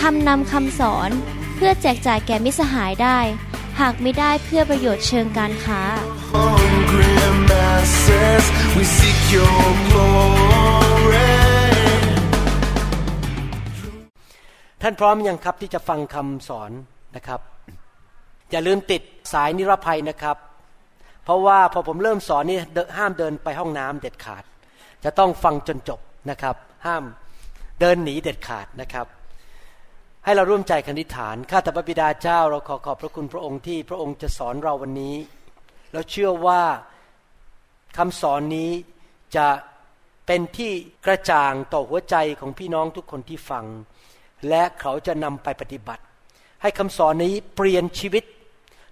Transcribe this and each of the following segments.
ทำนำคำสอนเพื่อแจกจ่ายแก่มิสหายได้ หากไม่ได้เพื่อประโยชน์เชิงการค้า hungry masses, we seek your glory. ท่านพร้อมยังครับที่จะฟังคำสอนนะครับ อย่าลืมติดสายนิรภัยนะครับ เพราะว่าพอผมเริ่มสอนนี่เดินห้ามเดินไปห้องน้ำเด็ดขาด จะต้องฟังจนจบนะครับ ห้ามเดินหนีเด็ดขาดนะครับ ให้เราร่วมใจคณิฐาน ข้าแต่พระบิดาเจ้า เราขอขอบพระคุณพระองค์ที่พระองค์จะสอนเราวันนี้ เราเชื่อว่าคำสอนนี้จะเป็นที่กระจ่างต่อหัวใจของพี่น้องทุกคนที่ฟัง และเขาจะนำไปปฏิบัติ ให้คำสอนนี้เปลี่ยนชีวิต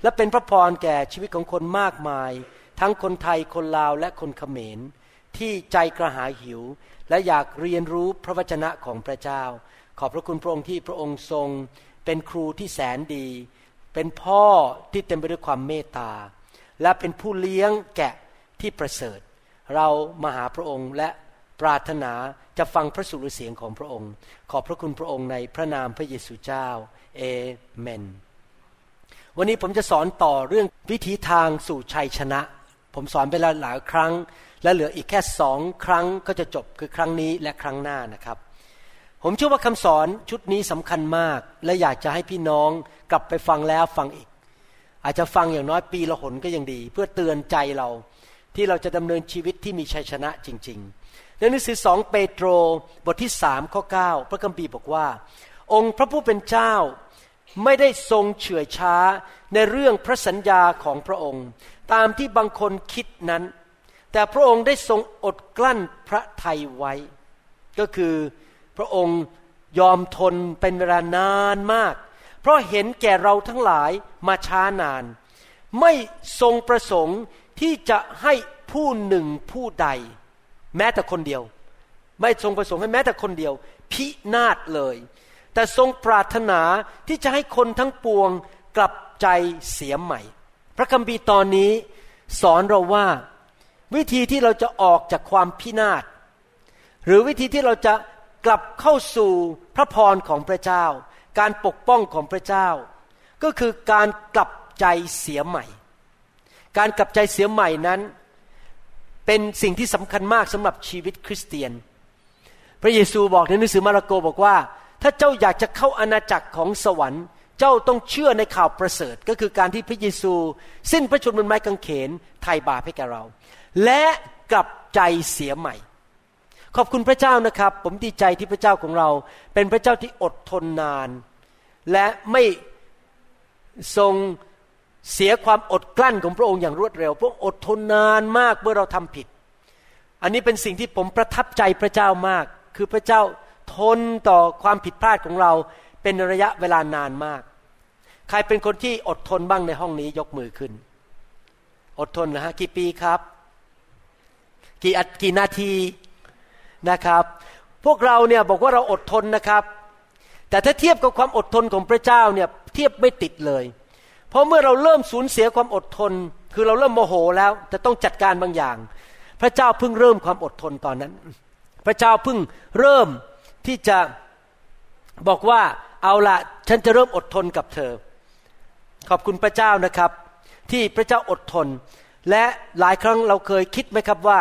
และเป็นพระพรแก่ชีวิตของคนมากมาย ทั้งคนไทยคนลาวและคนเขมร ที่ใจกระหายหิว และอยากเรียนรู้พระวจนะของพระเจ้า ขอบพระคุณพระองค์ที่พระองค์ทรง เป็นครูที่แสนดี เป็นพ่อที่เต็มไปด้วยความเมตตา และเป็นผู้เลี้ยงแกะที่ประเสริฐ เรามาหาพระองค์และปรารถนาจะฟังพระสุรเสียงของพระองค์ ขอบพระคุณพระองค์ในพระนามพระเยซูเจ้า เอเมน วันนี้ผมจะสอนต่อเรื่องวิธีทางสู่ชัยชนะ ผมสอนไปแล้วหลายครั้ง และเหลืออีกแค่สองครั้งก็จะจบคือครั้งนี้และครั้งหน้านะครับ ผมเชื่อว่าคำสอนชุดนี้สำคัญมาก และอยากจะให้พี่น้องกลับไปฟังแล้วฟังอีก อาจจะฟังอย่างน้อยปีละหนก็ยังดี เพื่อเตือนใจเราที่เราจะดำเนินชีวิตที่มีชัยชนะจริง ๆ ในหนังสือสองเปโตรบทที่สามข้อ9พระคัมภีร์บอกว่า องค์พระผู้เป็นเจ้าไม่ได้ทรงเฉื่อยช้าในเรื่องพระสัญญาของพระองค์ ตามที่บางคนคิดนั้น แต่พระองค์ได้ทรงอดกลั้นพระทัยไว้ ก็คือ พระองค์ยอมทนเป็นเวลานานมาก เพราะเห็นแก่เราทั้งหลายมาช้านาน ไม่ทรงประสงค์ที่จะให้ผู้หนึ่งผู้ใด แม้แต่คนเดียว ไม่ทรงประสงค์ให้แม้แต่คนเดียว พินาศเลย แต่ทรงปรารถนาที่จะให้คนทั้งปวงกลับใจเสียใหม่ พระคัมภีร์ตอนนี้สอนเราว่า วิธีที่เราจะออกจากความพินาศหรือวิธีที่เราจะ กลับเข้าสู่พระพรของพระเจ้า การปกป้องของพระเจ้า ก็คือการกลับใจเสียใหม่ การกลับใจเสียใหม่นั้น เป็นสิ่งที่สำคัญมากสำหรับชีวิตคริสเตียน พระเยซูบอกในหนังสือมาระโกบอกว่า ถ้าเจ้าอยากจะเข้าอาณาจักรของสวรรค์ เจ้าต้องเชื่อในข่าวประเสริฐ ก็คือการที่พระเยซูสิ้นพระชนม์บนไม้กางเขนไถ่บาปให้แก่เรา และกลับใจเสียใหม่ ขอบคุณพระเจ้านะครับ ผมดีใจที่พระเจ้าของเรา เป็นพระเจ้าที่อดทนนาน และไม่ทรงเสียความอดกลั้นของพระองค์อย่างรวดเร็ว พระองค์อดทนนานมากเมื่อเราทำผิด อันนี้เป็นสิ่งที่ผมประทับใจพระเจ้ามาก คือพระเจ้าทนต่อความผิดพลาดของเราเป็นระยะเวลานานมาก ใครเป็นคนที่อดทนบ้างในห้องนี้ยกมือขึ้น อดทนนะฮะกี่ปีครับ กี่อักี่นาที นะครับ พวกเราเนี่ยบอกว่าเราอดทนนะครับ แต่ถ้าเทียบกับความอดทนของพระเจ้าเนี่ยเทียบไม่ติดเลย เพราะเมื่อเราเริ่มสูญเสียความอดทน คือเราเริ่มโมโหแล้วจะต้องจัดการบางอย่าง พระเจ้าเพิ่งเริ่มความอดทนตอนนั้น พระเจ้าเพิ่งเริ่มที่จะบอกว่าเอาละฉันจะเริ่มอดทนกับเธอ ขอบคุณพระเจ้านะครับ ที่พระเจ้าอดทน และหลายครั้งเราเคยคิดไหมครับว่า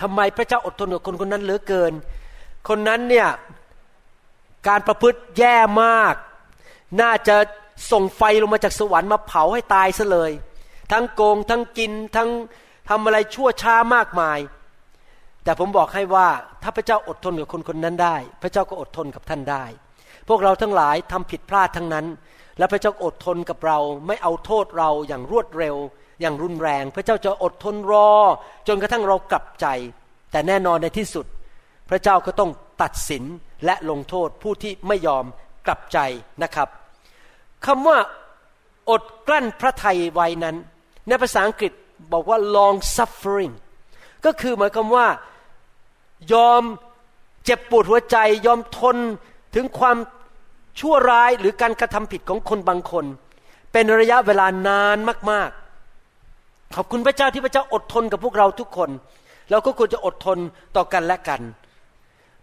ทำไมพระเจ้าอดทนกับคนคนนั้นเหลือเกิน คนนั้นเนี่ยการประพฤติแย่มาก น่าจะส่งไฟลงมาจากสวรรค์มาเผาให้ตายซะเลย ทั้งโกงทั้งกินทั้งทำอะไรชั่วช้ามากมาย แต่ผมบอกให้ว่าถ้าพระเจ้าอดทนกับคนคนนั้นได้ พระเจ้าก็อดทนกับท่านได้ พวกเราทั้งหลายทำผิดพลาดทั้งนั้น และพระเจ้าอดทนกับเราไม่เอาโทษเราอย่างรวดเร็ว อย่างรุนแรง พระเจ้าจะอดทนรอ จนกระทั่งเรากลับใจ แต่แน่นอนในที่สุด พระเจ้าก็ต้องตัดสินและลงโทษผู้ที่ไม่ยอมกลับใจนะครับคำว่าอดกลั้นพระทัยไว้นั้น ในภาษาอังกฤษบอกว่า long suffering ก็คือหมายความว่ายอมเจ็บปวดหัวใจยอมทนถึงความชั่วร้ายหรือการกระทำผิดของคนบางคน เป็นระยะเวลานานมากๆ ขอบคุณพระเจ้าที่พระเจ้าอดทนกับพวกเราทุกคน เราก็ควรจะอดทนต่อกันและกัน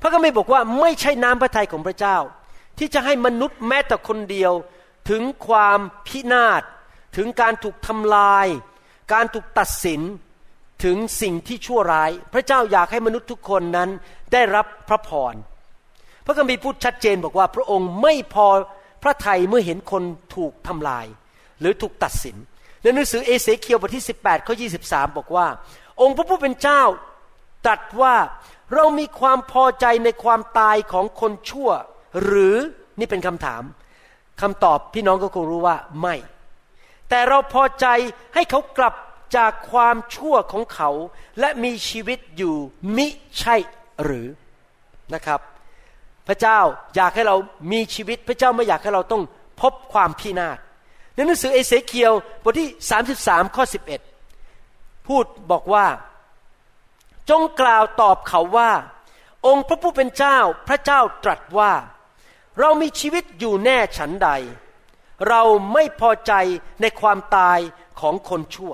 พระคัมภีร์บอกว่าไม่ใช่น้ำพระทัยของพระเจ้า ที่จะให้มนุษย์แม้แต่คนเดียวถึงความพินาศถึงการถูกทำลาย การถูกตัดสินถึงสิ่งที่ชั่วร้าย พระเจ้าอยากให้มนุษย์ทุกคนนั้นได้รับพระพรพระคัมภีร์พูดชัดเจนบอกว่าพระองค์ไม่พอพระทัยเมื่อเห็นคนถูกทำลาย หรือถูกตัดสิน ในหนังสือเอเสเคียวบทที่ 18ข้อ23 บอกว่า องค์พระผู้เป็นเจ้าตรัสว่าเรามีความพอใจในความตายของคนชั่ว หรือนี่เป็นคำถามคำตอบพี่น้องก็คงรู้ว่าไม่ แต่เราพอใจให้เขากลับจากความชั่วของเขา และมีชีวิตอยู่มิใช่หรือนะครับ พระเจ้าอยากให้เรามีชีวิตพระเจ้าไม่อยากให้เราต้องพบความพินาศ ในหนังสือเอเสเคียวบทที่ 33 ข้อ 11 พูดบอกว่า จงกล่าวตอบเขาว่า องค์พระผู้เป็นเจ้าพระเจ้าตรัสว่า เรามีชีวิตอยู่แน่ฉันใด เราไม่พอใจในความตายของคนชั่ว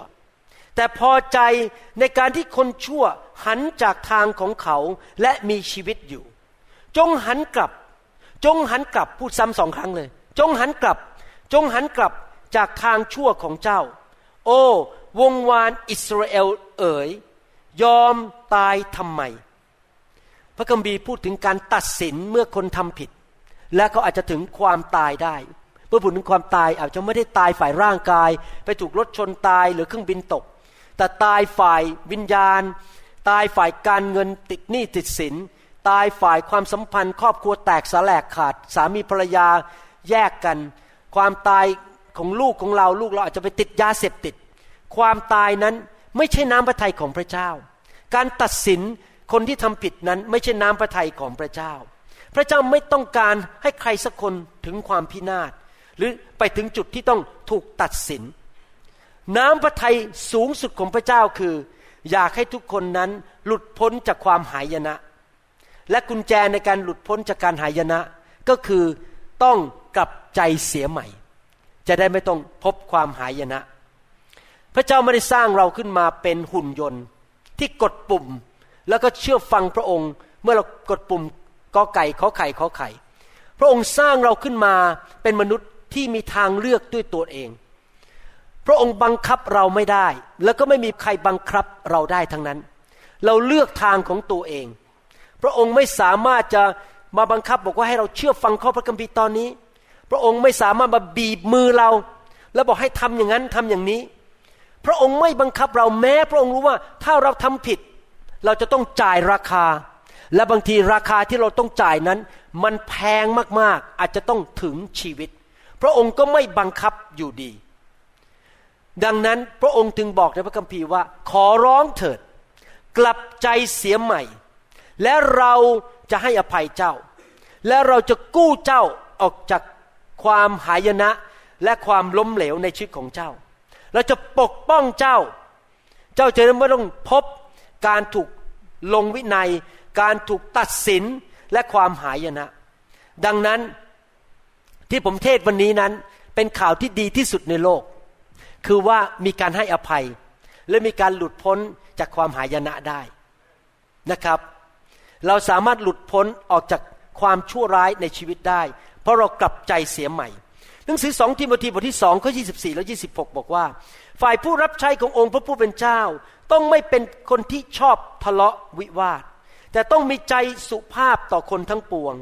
แต่พอใจในการที่คนชั่วหันจากทางของเขาและมีชีวิตอยู่ จงหันกลับ จงหันกลับพูดซ้ำสองครั้งเลย จงหันกลับจงหันกลับ จากทางชั่วของเจ้า โอ้วงวานอิสราเอลเอ๋ยยอมตายทำไม พระคัมภีร์พูดถึงการตัดสินเมื่อคนทำผิด และเขาอาจจะถึงความตายได้เมื่อพูดถึงความตายอาจจะไม่ได้ตายฝ่ายร่างกาย ไปถูกรถชนตายหรือเครื่องบินตก แต่ตายฝ่ายวิญญาณ ตายฝ่ายการเงินติดหนี้ติดสิน ตายฝ่ายความสัมพันธ์ ครอบครัวแตกสลายขาด สามีภรรยาแยกกัน ความตาย ของลูกของเราลูกเราอาจจะไปติดยาเสพติด ความตายนั้นไม่ใช่น้ำพระทัยของพระเจ้า การตัดสินคนที่ทำผิดนั้นไม่ใช่น้ำพระทัยของพระเจ้า พระเจ้าไม่ต้องการให้ใครสักคนถึงความพินาศหรือไปถึงจุดที่ต้องถูกตัดสิน น้ำพระทัยสูงสุดของพระเจ้าคือ อยากให้ทุกคนนั้นหลุดพ้นจากความหายนะ และกุญแจในการหลุดพ้นจากการหายนะ ก็คือต้องกลับใจเสียใหม่ จะได้ไม่ต้องพบความหายนะ พระเจ้าไม่ได้สร้างเราขึ้นมาเป็นหุ่นยนต์ ที่กดปุ่ม แล้วก็เชื่อฟังพระองค์ เมื่อเรากดปุ่มกอไก่ขอไข่ขอไข่ พระองค์สร้างเราขึ้นมาเป็นมนุษย์ที่มีทางเลือกด้วยตัวเอง พระองค์บังคับเราไม่ได้ แล้วก็ไม่มีใครบังคับเราได้ทั้งนั้น เราเลือกทางของตัวเอง พระองค์ไม่สามารถจะมาบังคับบอกว่าให้เราเชื่อฟังข้อพระคัมภีร์ตอนนี้ พระองค์ไม่สามารถมาบีบมือเรา แล้วบอกให้ทำอย่างนั้นทำอย่างนี้ พระองค์ไม่บังคับเราแม้ พระองค์รู้ว่าถ้าเราทำผิด เราจะต้องจ่ายราคา และบางทีราคาที่เราต้องจ่ายนั้น มันแพงมากๆ อาจจะต้องถึงชีวิต พระองค์ก็ไม่บังคับอยู่ดี ดังนั้นพระองค์จึงบอกในพระคัมภีร์ว่า ขอร้องเถิด กลับใจเสียใหม่ และเราจะให้อภัยเจ้า และเราจะกู้เจ้าออกจาก ความหายนะและความล้มเหลวในชีวิตของเจ้า เราจะปกป้องเจ้า เจ้าจะไม่ต้องพบการถูกลงวินัย การถูกตัดสินและความหายนะ ดังนั้นที่ผมเทศวันนี้นั้นเป็นข่าวที่ดีที่สุดในโลก คือว่ามีการให้อภัย และมีการหลุดพ้นจากความหายนะได้นะครับ เราสามารถหลุดพ้นออกจากความชั่วร้ายในชีวิตได้ เพราะเรากลับใจเสียใหม่ หนังสือสองทิโมธีบทที่สองข้อ24และ26บอกว่า ฝ่ายผู้รับใช้ขององค์พระผู้เป็นเจ้า ต้องไม่เป็นคนที่ชอบทะเลาะวิวาท แต่ต้องมีใจสุภาพต่อคนทั้งปวง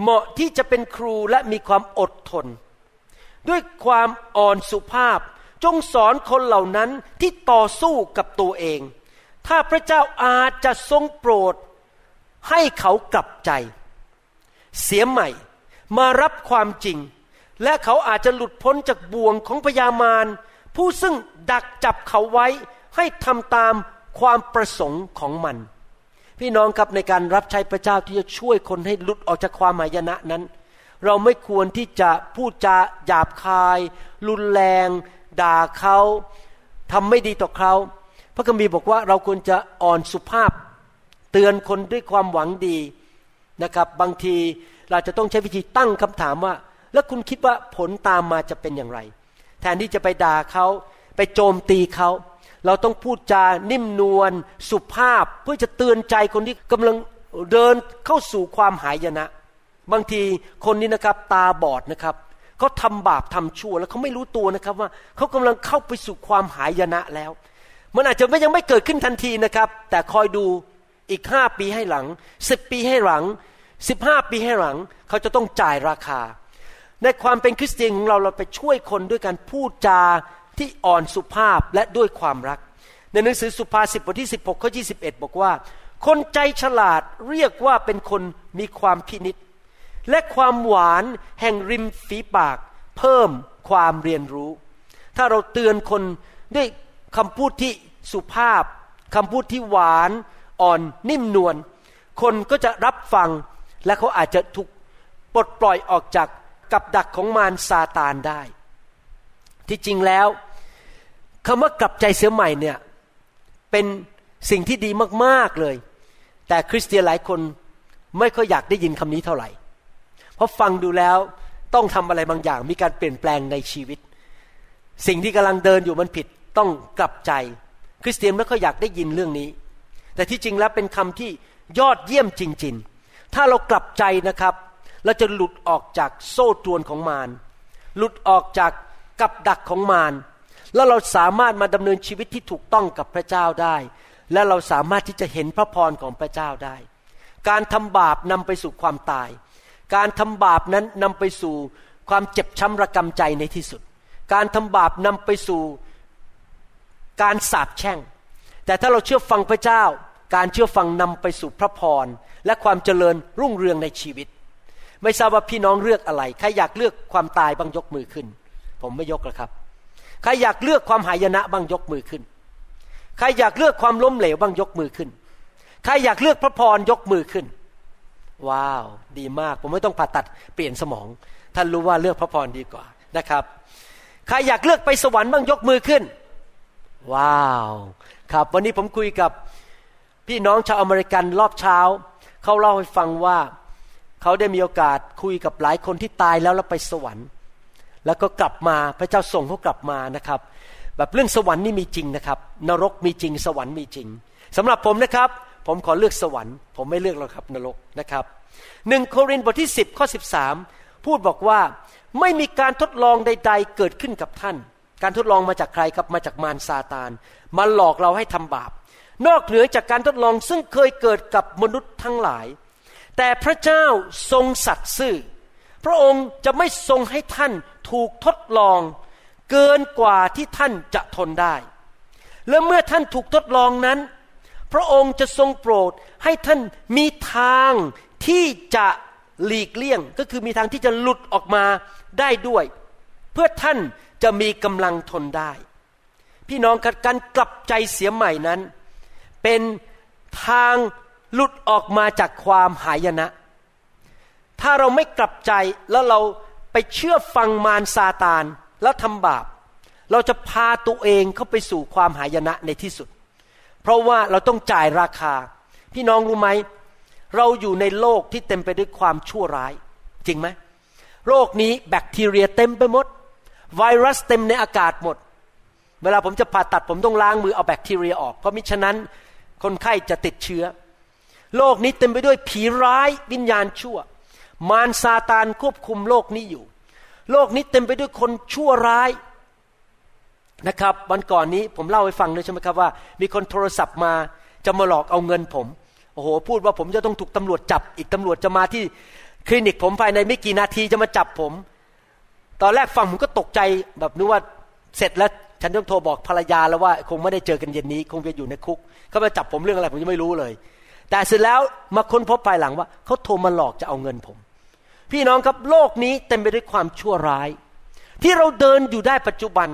เหมาะที่จะเป็นครูและมีความอดทน ด้วยความอ่อนสุภาพจงสอนคนเหล่านั้นที่ต่อสู้กับตัวเอง ถ้าพระเจ้าอาจจะทรงโปรด ให้เขากลับใจ เสียใหม่ มารับความจริง และเขาอาจจะหลุดพ้นจากบ่วงของพยามารผู้ซึ่งดักจับเขาไว้ให้ทำตามความประสงค์ของมัน พี่น้องครับในการรับใช้พระเจ้าที่จะช่วยคนให้หลุดออกจากความหายนะนั้น เราไม่ควรที่จะพูดจาหยาบคาย รุนแรง ด่าเขาทำไม่ดีต่อเขาพระคัมภีร์บอกว่าเราควรจะอ่อนสุภาพ เตือนคนด้วยความหวังดีนะครับ บางที เราจะต้องใช้วิธีตั้งคำถามว่า แล้วคุณคิดว่าผลตามมาจะเป็นอย่างไร แทนที่จะไปด่าเขาไปโจมตีเขาเราต้องพูดจานิ่มนวลสุภาพเพื่อจะเตือนใจคนที่กำลังเดินเข้าสู่ความหายนะ บางทีคนนี้นะครับตาบอดนะครับเขาทำบาปทำชั่วแล้วเขาไม่รู้ตัวนะครับว่าเขากำลังเข้าไปสู่ความหายนะแล้ว มันอาจจะไม่ยังไม่เกิดขึ้นทันทีนะครับ แต่คอยดูอีกห้าปีให้หลังสิบปีให้หลัง สิบห้าปีให้หลัง เขาจะต้องจ่ายราคา ในความเป็นคริสเตียนของเราเราไปช่วยคนด้วยการพูดจาที่อ่อนสุภาพและด้วยความรัก ในหนังสือสุภาษิตบทที่ 16ข้อ21 บอกว่า คนใจฉลาดเรียกว่าเป็นคนมีความพินิษและความหวานแห่งริมฝีปาก เพิ่มความเรียนรู้ ถ้าเราเตือนคนด้วยคำพูดที่สุภาพคำพูดที่หวานอ่อนนิ่มนวลคนก็จะรับฟัง และเขาอาจจะถูกปลดปล่อยออกจากกับดักของมารซาตานได้ ที่จริงแล้วคำว่ากลับใจเสียใหม่เนี่ยเป็นสิ่งที่ดีมากๆเลย แต่คริสเตียนหลายคนไม่ค่อยอยากได้ยินคำนี้เท่าไหร่ เพราะฟังดูแล้วต้องทำอะไรบางอย่าง มีการเปลี่ยนแปลงในชีวิต สิ่งที่กำลังเดินอยู่มันผิดต้องกลับใจ คริสเตียนไม่ค่อยอยากได้ยินเรื่องนี้ แต่ที่จริงแล้วเป็นคำที่ยอดเยี่ยมจริง ๆ ถ้าเรากลับใจนะครับ เราจะหลุดออกจากโซ่ตรวนของมารหลุดออกจากกับดักของมารแล้วเราสามารถมาดำเนินชีวิตที่ถูกต้องกับพระเจ้าได้ และเราสามารถที่จะเห็นพระพรของพระเจ้าได้ การทำบาปนำไปสู่ความตาย การทำบาปนั้นนำไปสู่ความเจ็บช้ำระกำใจในที่สุด การทำบาปนำไปสู่การสาปแช่ง แต่ถ้าเราเชื่อฟังพระเจ้า การเชื่อฟังนำไปสู่พระพร และความเจริญรุ่งเรืองในชีวิต ไม่ทราบว่าพี่น้องเลือกอะไร ใครอยากเลือกความตายบ้างยกมือขึ้น ผมไม่ยกแล้วครับ ใครอยากเลือกความหายนะบ้างยกมือขึ้น ใครอยากเลือกความล้มเหลวบ้างยกมือขึ้น ใครอยากเลือกพระพรยกมือขึ้น ว้าว ดีมาก ผมไม่ต้องผ่าตัดเปลี่ยนสมอง ท่านรู้ว่าเลือกพระพรดีกว่านะครับใครอยากเลือกไปสวรรค์บ้างยกมือขึ้น ว้าว ครับ วันนี้ผมคุยกับ พี่น้องชาวอเมริกันรอบเช้า เขาเล่าให้ฟังว่าเขาได้มีโอกาสคุยกับหลายคนที่ตายแล้วแล้วไปสวรรค์ แล้วก็กลับมาพระเจ้าส่งเขากลับมานะครับ แบบเรื่องสวรรค์นี่มีจริงนะครับ นรกมีจริง สวรรค์มีจริงสำหรับผมนะครับ ผมขอเลือกสวรรค์ ผมไม่เลือกหรอกครับนรกนะครับหนึ่งโครินธ์บทที่ 10ข้อ13 พูดบอกว่าไม่มีการทดลองใด ๆ เกิดขึ้นกับท่าน การทดลองมาจากใครครับมาจากมารซาตานมาหลอกเราให้ทำบาป นอกเหนือจากการทดลองซึ่งเคยเกิดกับมนุษย์ทั้งหลาย แต่พระเจ้าทรงสัตย์ซื่อ พระองค์จะไม่ทรงให้ท่านถูกทดลอง เกินกว่าที่ท่านจะทนได้ และเมื่อท่านถูกทดลองนั้น พระองค์จะทรงโปรดให้ท่านมีทางที่จะหลีกเลี่ยง ก็คือมีทางที่จะหลุดออกมาได้ด้วย เพื่อท่านจะมีกำลังทนได้ พี่น้องการกลับใจเสียใหม่นั้น เป็นทางหลุดออกมาจากความหายนะ ถ้าเราไม่กลับใจแล้วเราไปเชื่อฟังมารซาตานแล้วทำบาป เราจะพาตัวเองเข้าไปสู่ความหายนะในที่สุด เพราะว่าเราต้องจ่ายราคา พี่น้องรู้ไหม เราอยู่ในโลกที่เต็มไปด้วยความชั่วร้าย จริงไหม โรคนี้แบคทีเรียเต็มไปหมด ไวรัสเต็มในอากาศหมด เวลาผมจะผ่าตัดผมต้องล้างมือเอาแบคทีเรียออก เพราะมิฉะนั้น คนไข้จะติดเชื้อ โลกนี้เต็มไปด้วยผีร้ายวิญญาณชั่ว มารซาตานควบคุมโลกนี้อยู่ โลกนี้เต็มไปด้วยคนชั่วร้ายนะครับวันก่อนนี้ผมเล่าให้ฟังเลยใช่ไหมครับว่า มีคนโทรศัพท์มาจะมาหลอกเอาเงินผมโอ้โหพูดว่าผมจะต้องถูกตำรวจจับ อีกตำรวจจะมาที่คลินิกผมภายในไม่กี่นาทีจะมาจับผม ตอนแรกฟังผมก็ตกใจแบบนึกว่าเสร็จแล้ว ฉันต้องโทรบอกภรรยาแล้วว่า คงไม่ได้เจอกันเย็นนี้ คงจะอยู่ในคุก เขามาจับผมเรื่องอะไรผมยังไม่รู้เลย แต่เสร็จแล้วมาค้นพบภายหลังว่าเขาโทรมาหลอกจะเอาเงินผม พี่น้องครับโลกนี้เต็มไปด้วยความชั่วร้าย ที่เราเดินอยู่ได้ปัจจุบัน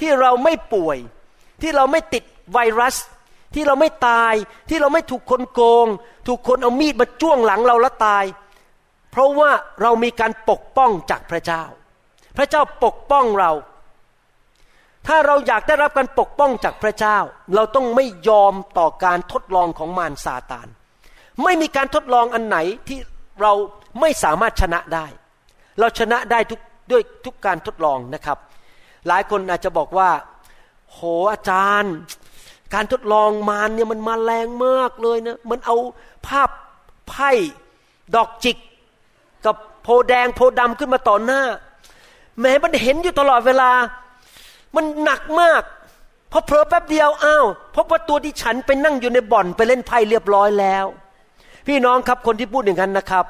ที่เราไม่ป่วย ที่เราไม่ติดไวรัส ที่เราไม่ตาย ที่เราไม่ถูกคนโกง ถูกคนเอามีดมาจ้วงหลังเราแล้วตาย เพราะว่าเรามีการปกป้องจากพระเจ้า พระเจ้าปกป้องเรา ถ้าเราอยากได้รับการปกป้องจากพระเจ้า เราต้องไม่ยอมต่อการทดลองของมารซาตาน ไม่มีการทดลองอันไหนที่เราไม่สามารถชนะได้ เราชนะได้ทุกด้วยทุกการทดลองนะครับ หลายคนอาจจะบอกว่า โหอาจารย์ การทดลองมารเนี่ยมันมาแรงมากเลยนะ มันเอาภาพไพ่ดอกจิก กับโพแดงโพดำขึ้นมาต่อหน้าแม้มันเห็นอยู่ตลอดเวลา มันหนักมากพอเผลอแป๊บเดียวอ้าวพบว่าตัวที่ฉันไปนั่งอยู่ในบ่อนไปเล่นไพ่เรียบร้อยแล้ว พี่น้องครับคนที่พูดอย่างนั้นนะครับ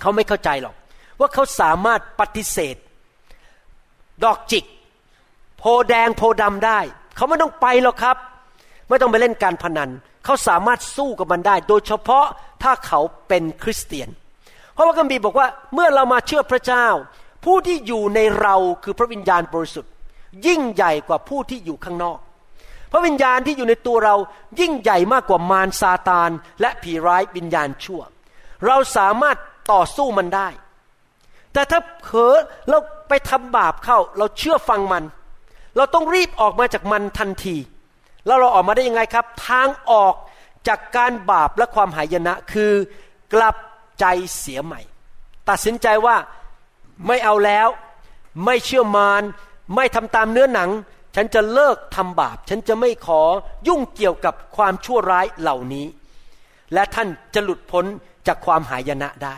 เขาไม่เข้าใจหรอก ว่าเขาสามารถปฏิเสธ ดอกจิก โพแดงโพดำได้ เขาไม่ต้องไปหรอกครับ ไม่ต้องไปเล่นการพนัน เขาสามารถสู้กับมันได้ โดยเฉพาะถ้าเขาเป็นคริสเตียน เพราะว่ากัมบีร์บอกว่าเมื่อเรามาเชื่อพระเจ้า ผู้ที่อยู่ในเราคือพระวิญญาณบริสุทธิ์ ยิ่งใหญ่กว่าผู้ที่อยู่ข้างนอก พระวิญญาณที่อยู่ในตัวเรายิ่งใหญ่มากกว่ามารซาตาน และผีร้ายวิญญาณชั่ว เราสามารถต่อสู้มันได้ แต่ถ้าเผลอเราไปทำบาปเข้า เราเชื่อฟังมัน เราต้องรีบออกมาจากมันทันที แล้วเราออกมาได้ยังไงครับ ทางออกจากการบาปและความหายนะคือกลับใจเสียใหม่ ตัดสินใจว่าไม่เอาแล้ว ไม่เชื่อมาร ไม่ทำตามเนื้อหนัง ฉันจะเลิกทำบาป ฉันจะไม่ขอยุ่งเกี่ยวกับความชั่วร้ายเหล่านี้ และท่านจะหลุดพ้นจากความหายนะได้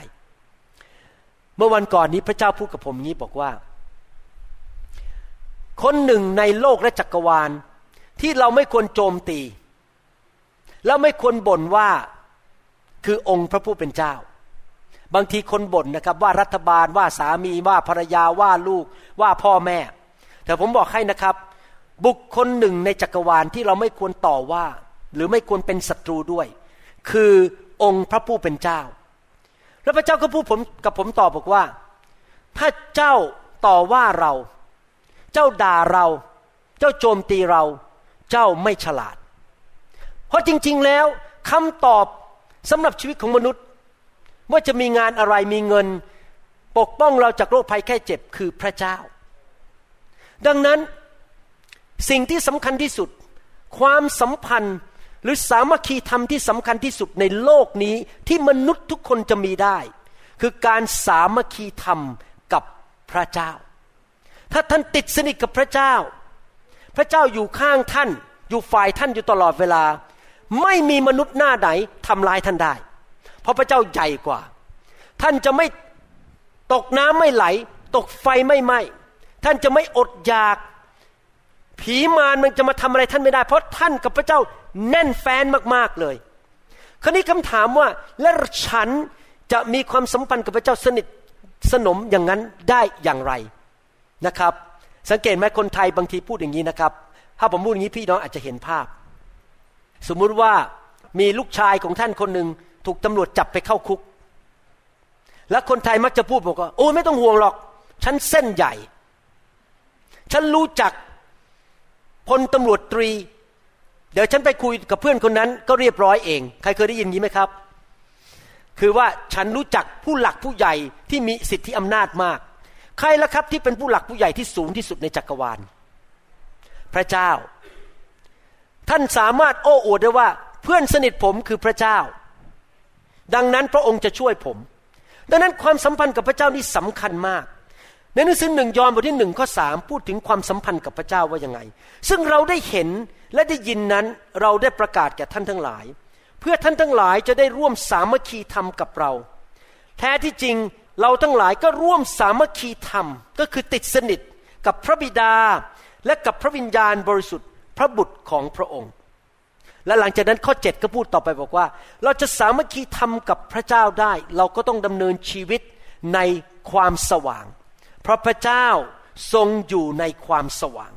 เมื่อวันก่อนนี้พระเจ้าพูดกับผมงี้บอกว่า คนหนึ่งในโลกและจักรวาล ที่เราไม่ควรโจมตี แล้วไม่ควรบ่นว่าคือองค์พระผู้เป็นเจ้าบางทีคนบ่นนะครับว่ารัฐบาลว่าสามีว่าภรรยาว่าลูกว่าพ่อแม่ แต่ผมบอกให้นะครับ บุคคลหนึ่งในจักรวาลที่เราไม่ควรต่อว่า หรือไม่ควรเป็นศัตรูด้วย คือองค์พระผู้เป็นเจ้า แล้วพระเจ้าก็พูดผมกับผมตอบบอกว่า ถ้าเจ้าต่อว่าเรา เจ้าด่าเรา เจ้าโจมตีเรา เจ้าไม่ฉลาด เพราะจริง ๆแล้วคำตอบสำหรับชีวิตของมนุษย์ ว่าจะมีงานอะไรมีเงิน ปกป้องเราจากโรคภัยแค่เจ็บคือพระเจ้า ดังนั้นสิ่งที่สำคัญที่สุด ความสัมพันธ์หรือสามัคคีธรรมที่สำคัญที่สุดในโลกนี้ที่มนุษย์ทุกคนจะมีได้ คือการสามัคคีธรรมกับพระเจ้า ถ้าท่านติดสนิทกับพระเจ้า พระเจ้าอยู่ข้างท่าน อยู่ฝ่ายท่านอยู่ตลอดเวลา ไม่มีมนุษย์หน้าไหนทำลายท่านได้ เพราะพระเจ้าใหญ่กว่า ท่านจะไม่ตกน้ำไม่ไหล ตกไฟไม่ไหม้ ท่านจะไม่อดอยาก ผีมารมันจะมาทำอะไรท่านไม่ได้ เพราะท่านกับพระเจ้าแน่นแฟนมากๆเลย คราวนี้คำถามว่าและฉันจะมีความสัมพันธ์กับพระเจ้าสนิทสนมอย่างนั้นได้อย่างไรนะครับ สังเกตไหมคนไทยบางทีพูดอย่างนี้นะครับ ถ้าผมพูดอย่างนี้พี่น้องอาจจะเห็นภาพ สมมุติว่ามีลูกชายของท่านคนหนึ่งถูกตำรวจจับไปเข้าคุก แล้วคนไทยมักจะพูดบอกว่าโอ้ไม่ต้องห่วงหรอก ฉันเส้นใหญ่ ฉันรู้จักพลตำรวจตรี เดี๋ยวฉันไปคุยกับเพื่อนคนนั้นก็เรียบร้อยเอง ใครเคยได้ยินนี้ไหมครับ คือว่าฉันรู้จักผู้หลักผู้ใหญ่ที่มีสิทธิอำนาจมาก ใครละครับที่เป็นผู้หลักผู้ใหญ่ที่สูงที่สุดในจักรวาล พระเจ้า ท่านสามารถโอ้อวดได้ว่าเพื่อนสนิทผมคือพระเจ้า ดังนั้นพระองค์จะช่วยผม ดังนั้นความสัมพันธ์กับพระเจ้านี่สำคัญมาก ในหนังสือหนึ่งยอห์นบทที่หนึ่งข้อสามพูดถึงความสัมพันธ์กับพระเจ้าว่ายังไง ซึ่งเราได้เห็นและได้ยินนั้นเราได้ประกาศแก่ท่านทั้งหลาย เพื่อท่านทั้งหลายจะได้ร่วมสามัคคีธรรมกับเรา แท้ที่จริงเราทั้งหลายก็ร่วมสามัคคีธรรม ก็คือติดสนิทกับพระบิดา และกับพระวิญญาณบริสุทธิ์พระบุตรของพระองค์ และหลังจากนั้นข้อ7ก็พูดต่อไปบอกว่า เราจะสามัคคีธรรมกับพระเจ้าได้ เราก็ต้องดำเนินชีวิตในความสว่าง ราะพระเจ้าทรงอยู่ในความสว่าง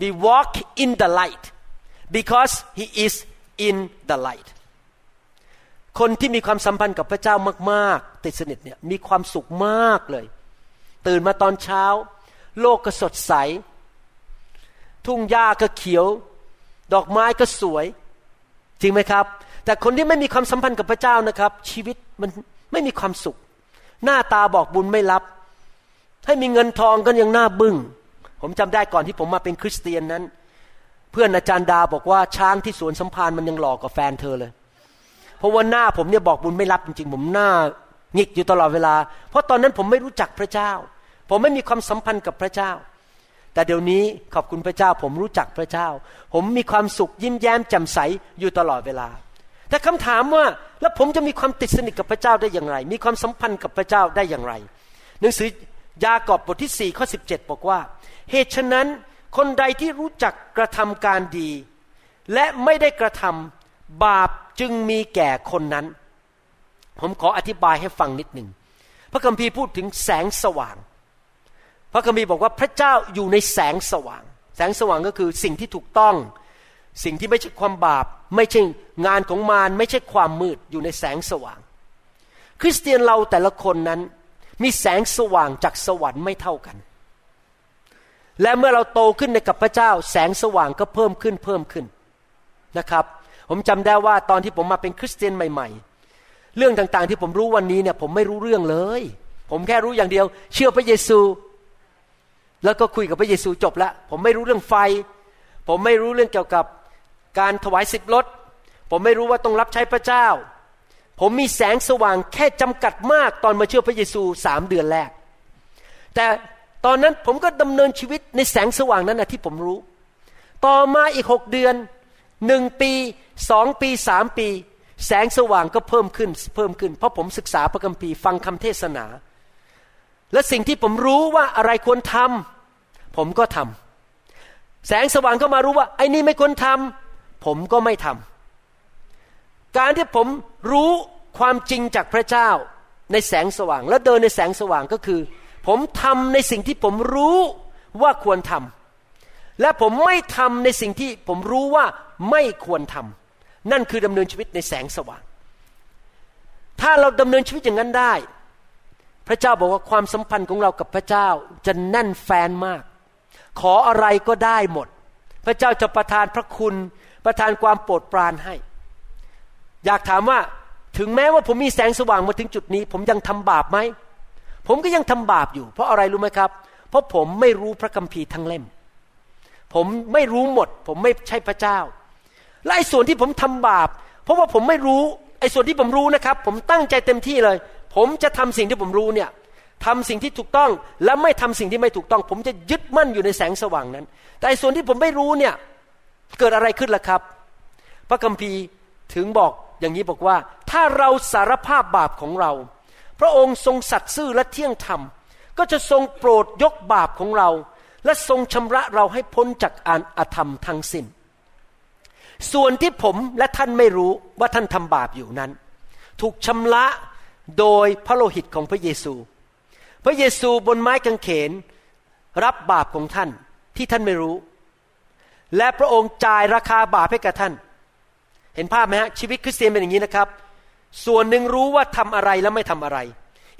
we walk in the light because he is in the light คนที่มีความสัมพันธ์กับพระเจ้ามาก ๆ ติดสนิทเนี่ยมีความสุขมากเลย ตื่นมาตอนเช้า โลกก็สดใส ทุ่งหญ้าก็เขียว ดอกไม้ก็สวย จริงไหมครับ แต่คนที่ไม่มีความสัมพันธ์กับพระเจ้านะครับ ชีวิตมันไม่มีความสุข หน้าตาบอกบุญไม่รับ ให้มีเงินทองก็ยังหน้าบึง้ง ผมจำได้ก่อนที่ผมมาเป็นคริสเตียนนั้น เพื่อนอาจารย์ดาบอกว่าช้างที่สวนสัมพันธ์มันยังหลอกกับแฟนเธอเลย เพราะว่าหน้าผมเนี่ยบอกบุญไม่รับจริงๆ ผมหน้าหงิกอยู่ตลอดเวลา เพราะตอนนั้นผมไม่รู้จักพระเจ้า ผมไม่มีความสัมพันธ์กับพระเจ้า แต่เดี๋ยวนี้ขอบคุณพระเจ้า ผมรู้จักพระเจ้า ผมมีความสุขยิ้มแย้มแจ่มใสอยู่ตลอดเวลา แต่คำถามว่าแล้วผมจะมีความติดสนิทกับพระเจ้าได้อย่างไร มีความสัมพันธ์กับพระเจ้าได้อย่างไร หนังสือ ยากอบบทที่4ี่ข้อสิบอกว่า เหตุฉะนั้นคนใดที่รู้จักกระทำการดี และไม่ได้กระทำบาปจึงมีแก่คนนั้น ผมขออธิบายให้ฟังนิดหนึ่งพระคัมภีร์พูดถึงแสงสว่าง พระคัมภีร์บอกว่าพระเจ้าอยู่ในแสงสว่าง แสงสว่างก็คือสิ่งที่ถูกต้อง สิ่งที่ไม่ใช่ความบาป ไม่ใช่งานของมารไม่ใช่ความมืดอยู่ในแสงสว่าง คริสเตียนเราแต่ละคนนั้น มีแสงสว่างจากสวรรค์ไม่เท่ากัน และเมื่อเราโตขึ้นในกับพระเจ้า แสงสว่างก็เพิ่มขึ้นเพิ่มขึ้นนะครับ ผมจำได้ว่าตอนที่ผมมาเป็นคริสเตียนใหม่ ๆ เรื่องต่างๆที่ผมรู้วันนี้เนี่ยผมไม่รู้เรื่องเลย ผมแค่รู้อย่างเดียว เชื่อพระเยซู แล้วก็คุยกับพระเยซูจบละผมไม่รู้เรื่องไฟ ผมไม่รู้เรื่องเกี่ยวกับการถวายสิบรถผมไม่รู้ว่าต้องรับใช้พระเจ้า ผมมีแสงสว่างแค่จำกัดมากตอนมาเชื่อพระเยซูสามเดือนแรก แต่ตอนนั้นผมก็ดำเนินชีวิตในแสงสว่างนั้นนะที่ผมรู้ ต่อมาอีกหกเดือนหนึ่งปีสองปีสามปี แสงสว่างก็เพิ่มขึ้นเพิ่มขึ้น เพราะผมศึกษาพระคัมภีร์ฟังคำเทศนา และสิ่งที่ผมรู้ว่าอะไรควรทำผมก็ทำแสงสว่างก็มารู้ว่าไอ้นี่ไม่ควรทำผมก็ไม่ทำ การที่ผมรู้ความจริงจากพระเจ้าในแสงสว่าง และเดินในแสงสว่างก็คือ ผมทำในสิ่งที่ผมรู้ว่าควรทำและผมไม่ทำในสิ่งที่ผมรู้ว่าไม่ควรทำนั่นคือดำเนินชีวิตในแสงสว่าง ถ้าเราดำเนินชีวิตอย่างนั้นได้ พระเจ้าบอกว่าความสัมพันธ์ของเรากับพระเจ้าจะแน่นแฟนมาก ขออะไรก็ได้หมด พระเจ้าจะประทานพระคุณประทานความโปรดปรานให้ อยากถามว่าถึงแม้ว่าผมมีแสงสว่างมาถึงจุดนี้ ผมยังทำบาปไหม ผมก็ยังทำบาปอยู่ เพราะอะไรรู้ไหมครับ เพราะผมไม่รู้พระคัมภีร์ทั้งเล่ม ผมไม่รู้หมด ผมไม่ใช่พระเจ้า และไอ้ส่วนที่ผมทำบาป เพราะว่าผมไม่รู้ไอ้ส่วนที่ผมรู้นะครับ ผมตั้งใจเต็มที่เลย ผมจะทำสิ่งที่ผมรู้เนี่ยทำสิ่งที่ถูกต้องและไม่ทำสิ่งที่ไม่ถูกต้อง ผมจะยึดมั่นอยู่ในแสงสว่างนั้น แต่ส่วนที่ผมไม่รู้เนี่ยเกิดอะไรขึ้นล่ะครับ พระคัมภีร์ถึงบอก อย่างนี้บอกว่า ถ้าเราสารภาพบาปของเรา พระองค์ทรงสัตย์ซื่อและเที่ยงธรรม ก็จะทรงโปรดยกบาปของเรา และทรงชำระเราให้พ้นจากอานอธรรมทั้งสิน้น ส่วนที่ผมและท่านไม่รู้ว่าท่านทำบาปอยู่นั้น ถูกชำระโดยพระโลหิตของพระเยซู พระเยซูบนไม้กางเขน รับบาปของท่านที่ท่านไม่รู้ และพระองค์จ่ายราคาบาปให้กับท่าน เห็นภาพไหมฮะชีวิตคริสเตียนเป็นอย่างนี้นะครับ ส่วนหนึ่งรู้ว่าทำอะไรแล้วไม่ทำอะไร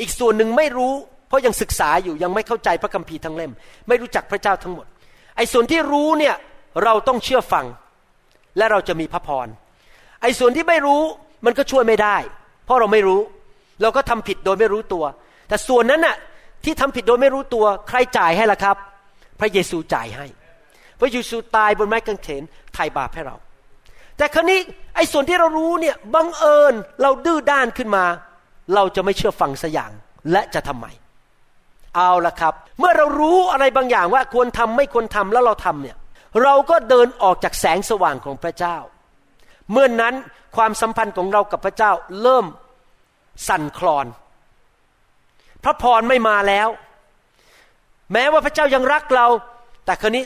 อีกส่วนหนึ่งไม่รู้ เพราะยังศึกษาอยู่ยังไม่เข้าใจพระคัมภีร์ทั้งเล่ม ไม่รู้จักพระเจ้าทั้งหมด ไอ้ส่วนที่รู้เนี่ยเราต้องเชื่อฟัง และเราจะมีพระพรไอ้ส่วนที่ไม่รู้มันก็ช่วยไม่ได้ เพราะเราไม่รู้ เราก็ทำผิดโดยไม่รู้ตัว แต่ส่วนนั้นน่ะที่ทำผิดโดยไม่รู้ตัวใครจ่ายให้ล่ะครับ พระเยซูจ่ายให้ พระเยซูตายบนไม้กางเขนไถ่บาปให้เรา แต่ครั้นี้ไอ้ส่วนที่เรารู้เนี่ยบังเอิญเราดื้อด้านขึ้นมา เราจะไม่เชื่อฟังสัอย่างและจะทำไมเอาละครับ เมื่อเรารู้อะไรบางอย่างว่าควรทำไม่ควรทำแล้วเราทำเนี่ยเราก็เดินออกจากแสงสว่างของพระเจ้า เมื่อนนั้นความสัมพันธ์ของเรากับพระเจ้าเริ่มสั่นคลอน พระพรไม่มาแล้ว แม้ว่าพระเจ้ายังรักเรา แต่ครนี้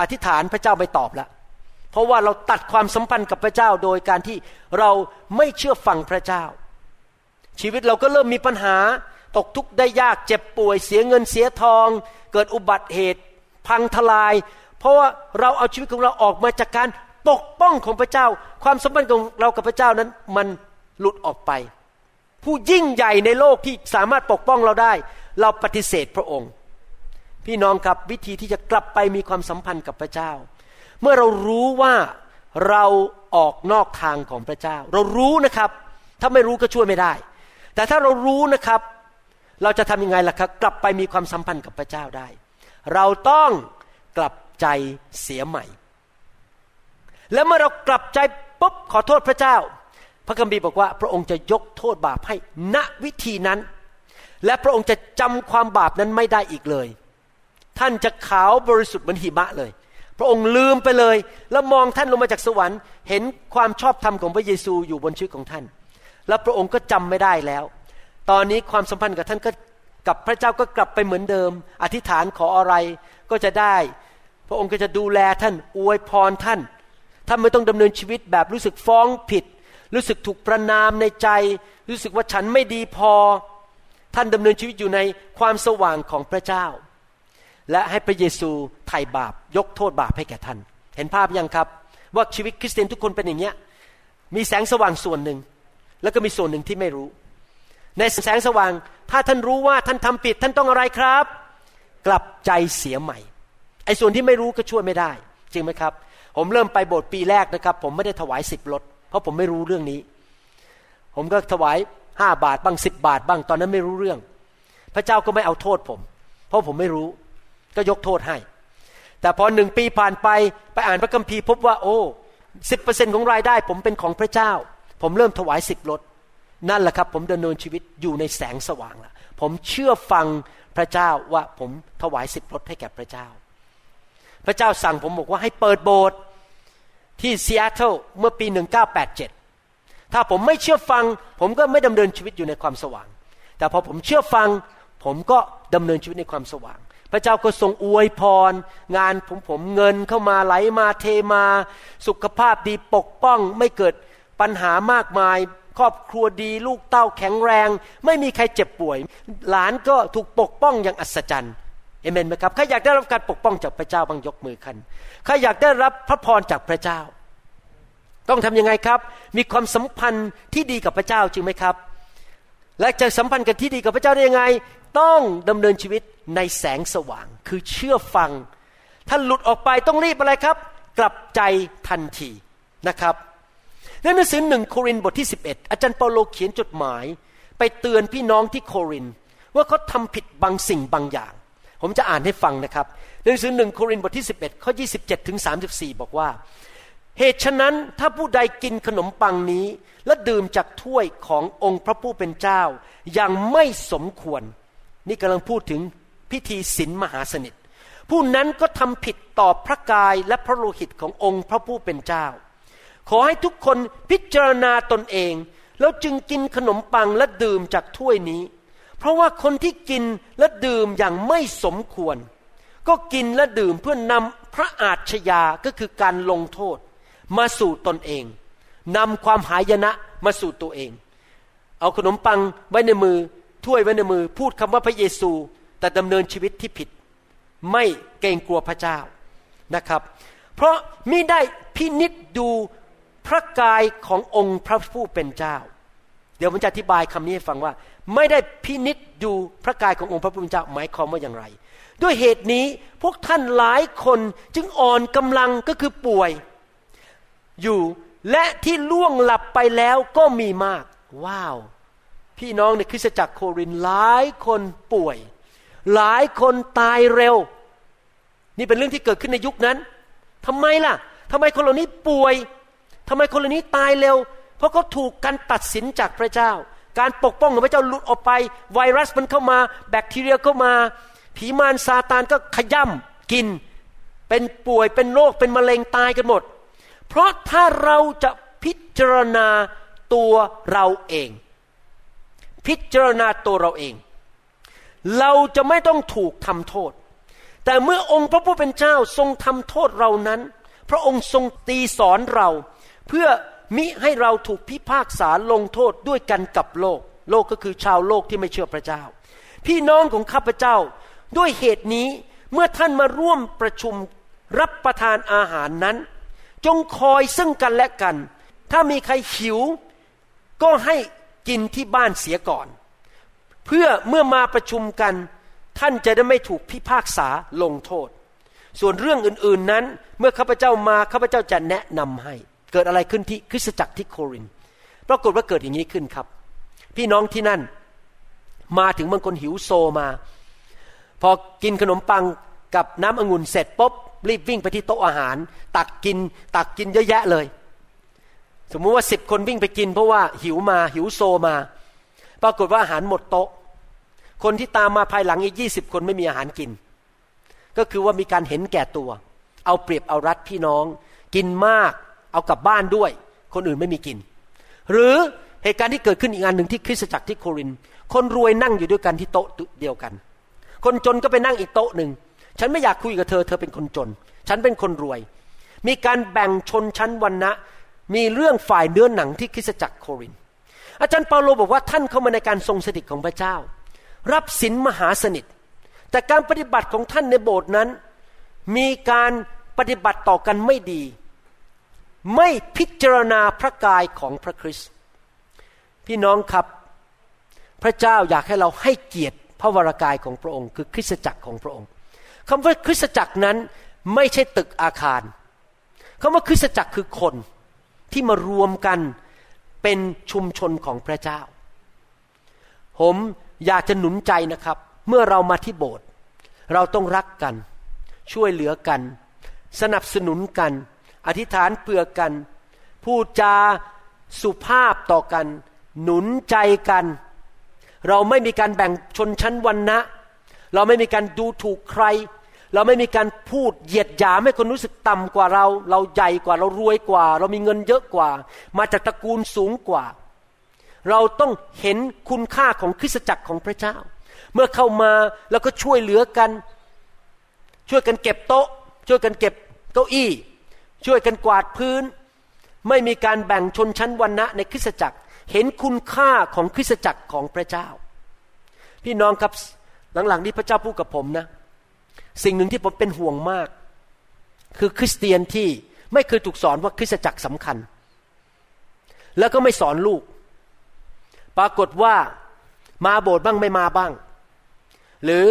อธิษฐานพระเจ้าไม่ตอบแล้ว เพราะว่าเราตัดความสัมพันธ์กับพระเจ้าโดยการที่เราไม่เชื่อฟังพระเจ้า ชีวิตเราก็เริ่มมีปัญหาตกทุกข์ได้ยากเจ็บป่วยเสียเงินเสียทอง เกิดอุบัติเหตุ พังทลาย เพราะว่าเราเอาชีวิตของเราออกมาจากการปกป้องของพระเจ้า ความสัมพันธ์ของเรากับพระเจ้านั้นมันหลุดออกไป ผู้ยิ่งใหญ่ในโลกที่สามารถปกป้องเราได้ เราปฏิเสธพระองค์ พี่น้องครับวิธีที่จะกลับไปมีความสัมพันธ์กับพระเจ้า เมื่อเรารู้ว่าเราออกนอกทางของพระเจ้า เรารู้นะครับ ถ้าไม่รู้ก็ช่วยไม่ได้ แต่ถ้าเรารู้นะครับ เราจะทำยังไงล่ะครับ กลับไปมีความสัมพันธ์กับพระเจ้าได้ เราต้องกลับใจเสียใหม่ แล้วเมื่อเรากลับใจปุ๊บขอโทษพระเจ้า พระคัมภีร์บอกว่า พระองค์จะยกโทษบาปให้ณวิธีนั้น และพระองค์จะจำความบาปนั้นไม่ได้อีกเลย ท่านจะขาวบริสุทธิ์เหมือนหิมะเลย พระองค์ลืมไปเลย แล้วมองท่านลงมาจากสวรรค์ เห็นความชอบธรรมของพระเยซูอยู่บนชีวิตของท่าน แล้วพระองค์ก็จำไม่ได้แล้ว ตอนนี้ความสัมพันธ์กับท่านก็กับพระเจ้าก็กลับไปเหมือนเดิม อธิษฐานขออะไรก็จะได้ พระองค์ก็จะดูแลท่านอวยพรท่านท่านไม่ต้องดำเนินชีวิตแบบรู้สึกฟ้องผิด รู้สึกถูกประนามในใจ รู้สึกว่าฉันไม่ดีพอ ท่านดำเนินชีวิตอยู่ในความสว่างของพระเจ้า และให้พระเยซูไถ่บาปยกโทษบาปให้แก่ท่าน เห็นภาพยังครับ ว่าชีวิตคริสเตียนทุกคนเป็นอย่างเงี้ยมีแสงสว่างส่วนหนึ่ง แล้วก็มีส่วนหนึ่งที่ไม่รู้ ในแสงสว่างถ้าท่านรู้ว่าท่านทำผิดท่านต้องอะไรครับ กลับใจเสียใหม่ไอ้ส่วนที่ไม่รู้ก็ช่วยไม่ได้ จริงไหมครับ ผมเริ่มไปโบสถ์ปีแรกนะครับ ผมไม่ได้ถวายสิบรถเพราะผมไม่รู้เรื่องนี้ ผมก็ถวายห้าบาทบ้างสิบบาทบ้างตอนนั้นไม่รู้เรื่อง พระเจ้าก็ไม่เอาโทษผม เพราะผมไม่รู้ ก็ยกโทษให้ แต่พอหนึ่งปีผ่านไปไปอ่านพระคัมภีร์พบว่าโอ้สิบเปอร์เซ็นของรายได้ ผมเป็นของพระเจ้า ผมเริ่มถวายสิบรถนั่นแหละครับ ผมดำเนินชีวิตอยู่ในแสงสว่างละผมเชื่อฟังพระเจ้าว่าผมถวายสิบลดให้แก่พระเจ้า พระเจ้าสั่งผมบอกว่าให้เปิดโบสถ์ที่ซีแอตเทิลเมื่อปี 1987 ถ้าผมไม่เชื่อฟัง ผมก็ไม่ดำเนินชีวิตอยู่ในความสว่าง แต่พอผมเชื่อฟัง ผมก็ดำเนินชีวิตในความสว่าง พระเจ้าก็ทรงอวยพร งานผมผมเงินเข้ามาไหลมาเทมา สุขภาพดีปกป้องไม่เกิดปัญหามากมาย ครอบครัวดีลูกเต้าแข็งแรง ไม่มีใครเจ็บป่วย หลานก็ถูกปกป้องอย่างอัศจรรย์เอเมนไหมครับใครอยากได้รับการปกป้องจากพระเจ้าบางยกมือขึ้นใครอยากได้รับพระพรจากพระเจ้า ต้องทำยังไงครับ มีความสัมพันธ์ที่ดีกับพระเจ้าจริงไหมครับ และจะสัมพันธ์กันที่ดีกับพระเจ้าได้ยังไง ต้องดำเนินชีวิต ในแสงสว่าง คือเชื่อฟัง ถ้าหลุดออกไปต้องรีบอะไรครับ กลับใจทันทีนะครับในหนังสือหนึ่งโครินธ์บทที่ 11 อาจารย์เปาโลเขียนจดหมาย ไปเตือนพี่น้องที่โครินว่าเขาทำผิดบางสิ่งบางอย่าง ผมจะอ่านให้ฟังนะครับหนังสือหนึ่งโครินธ์บทที่ 11 ข้อ 27ถึง34 บอกว่า เหตุฉะนั้นถ้าผู้ใดกินขนมปังนี้ และดื่มจากถ้วยขององค์พระผู้เป็นเจ้า อย่างไม่สมควร นี่กำลังพูดถึง พิธีศีลมหาสนิท ผู้นั้นก็ทำผิดต่อพระกายและพระโลหิตขององค์พระผู้เป็นเจ้า ขอให้ทุกคนพิจารณาตนเอง แล้วจึงกินขนมปังและดื่มจากถ้วยนี้ เพราะว่าคนที่กินและดื่มอย่างไม่สมควร ก็กินและดื่มเพื่อนำพระอาชญาก็คือการลงโทษ มาสู่ตนเองนำความหายนะมาสู่ตัวเอง เอาขนมปังไว้ในมือถ้วยไว้ในมือ พูดคำว่าพระเยซู แต่ดำเนินชีวิตที่ผิด ไม่เกรงกลัวพระเจ้านะครับ เพราะมิได้พินิษดูพระกายขององค์พระผู้เป็นเจ้า เดี๋ยวผมจะอธิบายคำนี้ให้ฟังว่า ไม่ได้พินิษดูพระกายขององค์พระผู้เป็นเจ้าหมายความว่าอย่างไร ด้วยเหตุนี้พวกท่านหลายคนจึงอ่อนกำลังก็คือป่วย อยู่และที่ล่วงหลับไปแล้วก็มีมาก ว้าว พี่น้องในคริสตจักรโครินหลายคนป่วย หลายคนตายเร็ว นี่เป็นเรื่องที่เกิดขึ้นในยุคนั้นทำไมล่ะทำไมคนเหล่านี้ป่วยทำไมคนเหล่านี้ตายเร็ว เพราะเขาถูกการตัดสินจากพระเจ้า การปกป้องของพระเจ้าหลุดออกไป ไวรัสมันเข้ามา แบคทีเรียเข้ามา ผีมารซาตานก็ขย่ำกิน เป็นป่วยเป็นโรคเป็นมะเร็งตายกันหมด เพราะถ้าเราจะพิจารณาตัวเราเอง พิจารณาตัวเราเอง เราจะไม่ต้องถูกทำโทษ แต่เมื่อองค์พระผู้เป็นเจ้าทรงทำโทษเรานั้น พระองค์ทรงตีสอนเรา เพื่อมิให้เราถูกพิพากษาลงโทษด้วยกันกับโลก โลกก็คือชาวโลกที่ไม่เชื่อพระเจ้า พี่น้องของข้าพเจ้า ด้วยเหตุนี้เมื่อท่านมาร่วมประชุมรับประทานอาหารนั้น จงคอยซึ่งกันและกัน ถ้ามีใครหิว ก็ให้กินที่บ้านเสียก่อน เพื่อเมื่อมาประชุมกัน ท่านจะได้ไม่ถูกพิพากษาลงโทษ ส่วนเรื่องอื่นๆนั้น เมื่อข้าพเจ้ามาข้าพเจ้าจะแนะนำให้ เกิดอะไรขึ้นที่คริสตจักรที่โครินปรากฏว่าเกิดอย่างนี้ขึ้นครับ พี่น้องที่นั่น มาถึงบางคนหิวโซมา พอกินขนมปังกับน้ำองุ่นเสร็จปุ๊บรีบวิ่งไปที่โต๊ะอาหาร ตักกิน ตักกินเยอะแยะเลย สมมุติว่าสิบคนวิ่งไปกินเพราะว่าหิวมาหิวโซมา ปรากฏว่าอาหารหมดโต๊ะ คนที่ตามมาภายหลังอีกยี่สิบคนไม่มีอาหารกิน ก็คือว่ามีการเห็นแก่ตัว เอาเปรียบเอารัดพี่น้อง กินมากเอากลับบ้านด้วย คนอื่นไม่มีกิน หรือเหตุการณ์ที่เกิดขึ้นอีกอันหนึ่งที่คริสตจักรที่โครินคนรวยนั่งอยู่ด้วยกันที่โต๊ะเดียวกัน คนจนก็ไปนั่งอีกโต๊ะหนึ่งฉันไม่อยากคุยกับเธอเธอเป็นคนจน ฉันเป็นคนรวย มีการแบ่งชนชั้นวันนะมีเรื่องฝ่ายเนื้อหนังที่คริสตจักรโคริน อาจารย์เปาโลบอกว่าท่านเข้ามาในการทรงสถิตของพระเจ้า รับสินมหาสนิท แต่การปฏิบัติของท่านในโบสถ์นั้น มีการปฏิบัติต่อกันไม่ดี ไม่พิจารณาพระกายของพระคริสต์พี่น้องครับ พระเจ้าอยากให้เราให้เกียรติพระวรากายของพระองค์ คือคริสตจักรของพระองค์คำว่าคริสตจักรนั้นไม่ใช่ตึกอาคารคำว่าคริสตจักรคือคนที่มารวมกัน เป็นชุมชนของพระเจ้า ผมอยากจะหนุนใจนะครับ เมื่อเรามาที่โบสถ์เราต้องรักกัน ช่วยเหลือกัน สนับสนุนกัน อธิษฐานเผื่อกัน พูดจาสุภาพต่อกัน หนุนใจกัน เราไม่มีการแบ่งชนชั้นวันนะเราไม่มีการดูถูกใคร เราไม่มีการพูดเหยียดหยามให้คนรู้สึกต่ำกว่าเรา เราใหญ่กว่าเรารวยกว่า เรามีเงินเยอะกว่า มาจากตระกูลสูงกว่า เราต้องเห็นคุณค่าของคริสตจักรของพระเจ้า เมื่อเข้ามาแล้วก็ช่วยเหลือกัน ช่วยกันเก็บโต๊ะ ช่วยกันเก็บเก้าอี้ ช่วยกันกวาดพื้น ไม่มีการแบ่งชนชั้นวรรณะในคริสตจักร เห็นคุณค่าของคริสตจักรของพระเจ้า พี่น้องครับหลังๆนี้พระเจ้าพูดกับผมนะ สิ่งหนึ่งที่ผมเป็นห่วงมาก คือคริสเตียนที่ไม่เคยถูกสอนว่าคริสตจักรสำคัญ แล้วก็ไม่สอนลูก ปรากฏว่ามาโบสถ์บ้างไม่มาบ้าง หรือ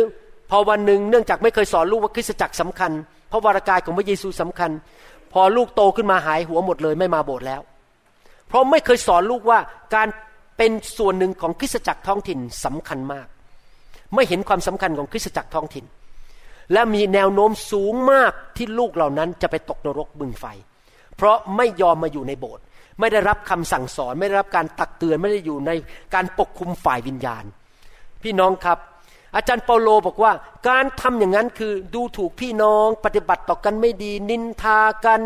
พอวันหนึ่งเนื่องจากไม่เคยสอนลูกว่าคริสตจักรสำคัญ เพราะวรากายของพระเยซูสำคัญ พอลูกโตขึ้นมาหายหัวหมดเลย ไม่มาโบสถ์แล้ว เพราะไม่เคยสอนลูกว่าการเป็นส่วนหนึ่งของคริสตจักรท้องถิ่นสำคัญมาก ไม่เห็นความสำคัญของคริสตจักรท้องถิ่น และมีแนวโน้มสูงมากที่ลูกเหล่านั้นจะไปตกนรกบึงไฟ เพราะไม่ยอมมาอยู่ในโบสถ์ไม่ได้รับคำสั่งสอน ไม่ได้รับการตักเตือนไม่ได้อยู่ในการปกคุมฝ่ายวิญญาณ พี่น้องครับ อาจารย์เปาโลบอกว่า การทำอย่างนั้นคือดูถูกพี่น้อง ปฏิบัติต่อกันไม่ดี นินทากัน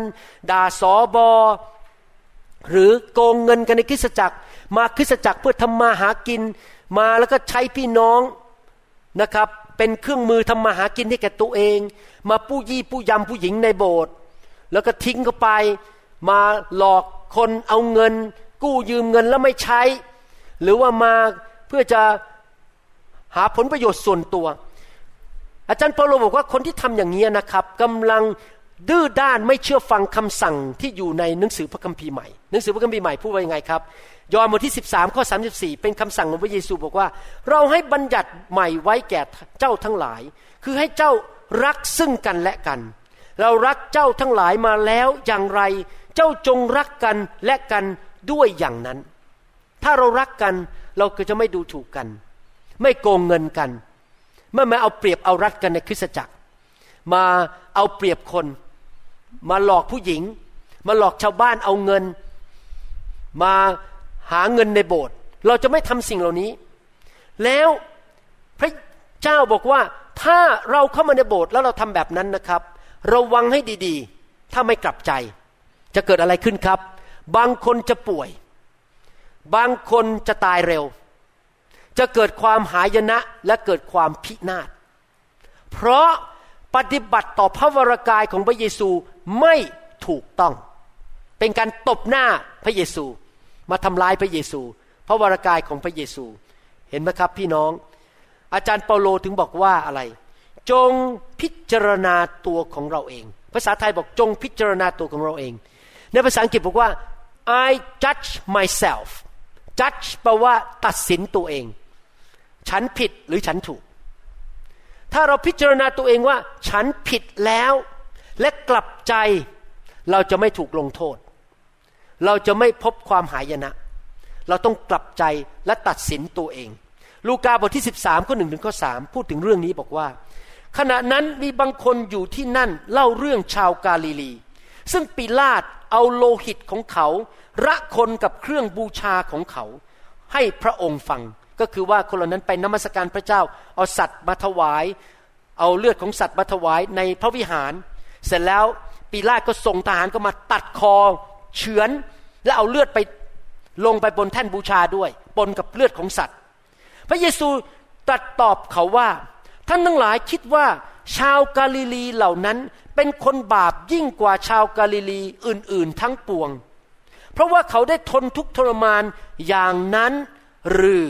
ด่าสอบอหรือโกงเงินกันในคริสตจักร มาคริสตจักรเพื่อทำมาหากิน มาแล้วก็ใช้พี่น้องนะครับ เป็นเครื่องมือทำมาหากินให้แก่ตัวเอง มาปู้ยี่ปู้ยำผู้หญิงในโบสถ์แล้วก็ทิ้งเขาไป มาหลอกคนเอาเงิน กู้ยืมเงินแล้วไม่ใช้ หรือว่ามาเพื่อจะหาผลประโยชน์ส่วนตัว อาจารย์เปาโลบอกว่าคนที่ทำอย่างนี้นะครับกำลังดื้อด้านไม่เชื่อฟังคำสั่งที่อยู่ในหนังสือพระคัมภีร์ใหม่ หนังสือพระคัมภีร์ใหม่พูดว่ายังไงครับ ยอห์นบทที่ 13 ข้อ 34 เป็นคำสั่งของพระเยซูบอกว่า เราให้บัญญัติใหม่ไว้แก่เจ้าทั้งหลาย คือให้เจ้ารักซึ่งกันและกัน เรารักเจ้าทั้งหลายมาแล้วอย่างไร เจ้าจงรักกันและกันด้วยอย่างนั้น ถ้าเรารักกันเราก็จะไม่ดูถูกกัน ไม่โกงเงินกัน ไม่มาเอาเปรียบเอารัดกันในคริสตจักร มาเอาเปรียบคน มาหลอกผู้หญิง มาหลอกชาวบ้านเอาเงิน มา หาเงินในโบสถ์เราจะไม่ทำสิ่งเหล่านี้ แล้วพระเจ้าบอกว่าถ้าเราเข้ามาในโบสถ์แล้วเราทำแบบนั้นนะครับ ระวังให้ดีๆ ถ้าไม่กลับใจ จะเกิดอะไรขึ้นครับ บางคนจะป่วย บางคนจะตายเร็ว จะเกิดความหายนะและเกิดความพินาศเพราะปฏิบัติต่อพระวรากายของพระเยซูไม่ถูกต้อง เป็นการตบหน้าพระเยซู มาทำลายพระเยซู พระวรากายของพระเยซู เห็นไหมครับพี่น้อง อาจารย์เปาโลถึงบอกว่าอะไร จงพิจารณาตัวของเราเอง ภาษาไทยบอกจงพิจารณาตัวของเราเอง ในภาษาอังกฤษบอกว่า I judge myself judge แปลว่าตัดสินตัวเอง ฉันผิดหรือฉันถูก ถ้าเราพิจารณาตัวเองว่า ฉันผิดแล้ว และกลับใจเราจะไม่ถูกลงโทษ เราจะไม่พบความหายนะ เราต้องกลับใจและตัดสินตัวเอง ลูกาบทที่ 13ข้อหนึ่งถึงข้อสพูดถึงเรื่องนี้บอกว่า ขณะนั้นมีบางคนอยู่ที่นั่นเล่าเรื่องชาวกาลิลี ซึ่งปิลาตเอาโลหิตของเขาระคนกับเครื่องบูชาของเขา ให้พระองค์ฟังก็คือว่าคนเหล่านั้นไปนมัสการพระเจ้า เอาสัตว์มาถวาย เอาเลือดของสัตว์มาถวายในพระวิหาร เสร็จแล้วปีลาตก็ส่งทหารก็มาตัดคอ เฉือนและเอาเลือดไปลงไปบนแท่นบูชาด้วยปนกับเลือดของสัตว์ พระเยซูตรัสตอบเขาว่า ท่านทั้งหลายคิดว่าชาวกาลิลีเหล่านั้นเป็นคนบาปยิ่งกว่าชาวกาลิลีอื่นๆทั้งปวง เพราะว่าเขาได้ทนทุกทรมานอย่างนั้นหรือ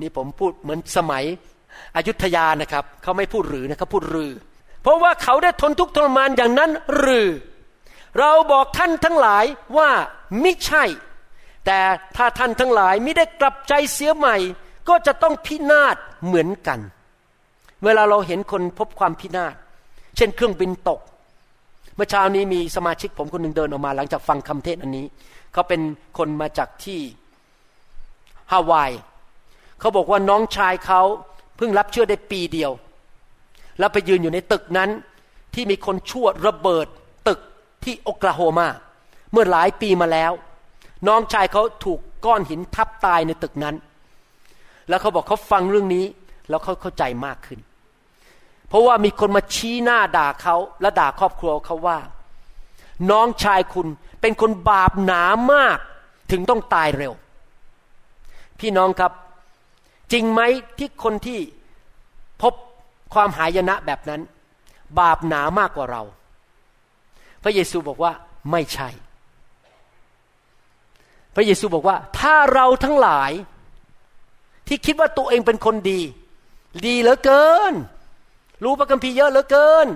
นี่ผมพูดเหมือนสมัยอยุธยานะครับ เขาไม่พูดหรือนะเขาพูดรือ เพราะว่าเขาได้ทนทุกทรมานอย่างนั้นหรือ เราบอกท่านทั้งหลายว่าไมิใช่ แต่ถ้าท่านทั้งหลายไม่ได้กลับใจเสียใหม่ ก็จะต้องพินาศเหมือนกัน เวลาเราเห็นคนพบความพินาศ เช่นเครื่องบินตก เมื่อเช้านี้มีสมาชิกผมคนหนึ่งเดินออกมาหลังจากฟังคำเทศอันนี้ เขาเป็นคนมาจากที่ฮาวาย เขาบอกว่าน้องชายเขาเพิ่งรับเชื่อได้ปีเดียว แล้วไปยืนอยู่ในตึกนั้นที่มีคนชั่วระเบิด ที่โอกลาโฮมาเมื่อหลายปีมาแล้ว น้องชายเขาถูกก้อนหินทับตายในตึกนั้น แล้วเขาบอกเขาฟังเรื่องนี้ แล้วเขาเข้าใจมากขึ้น เพราะว่ามีคนมาชี้หน้าด่าเขาและด่าครอบครัวเขาว่า น้องชายคุณเป็นคนบาปหนามากถึงต้องตายเร็ว พี่น้องครับ จริงไหมที่คนที่พบความหายนะแบบนั้น บาปหนามากกว่าเรา พระเยซูบอกว่าไม่ใช่ พระเยซูบอกว่า ถ้าเราทั้งหลาย ที่คิดว่าตัวเองเป็นคนดี ดีเหลือเกิน รู้พระคัมภีร์เยอะเหลือเกิน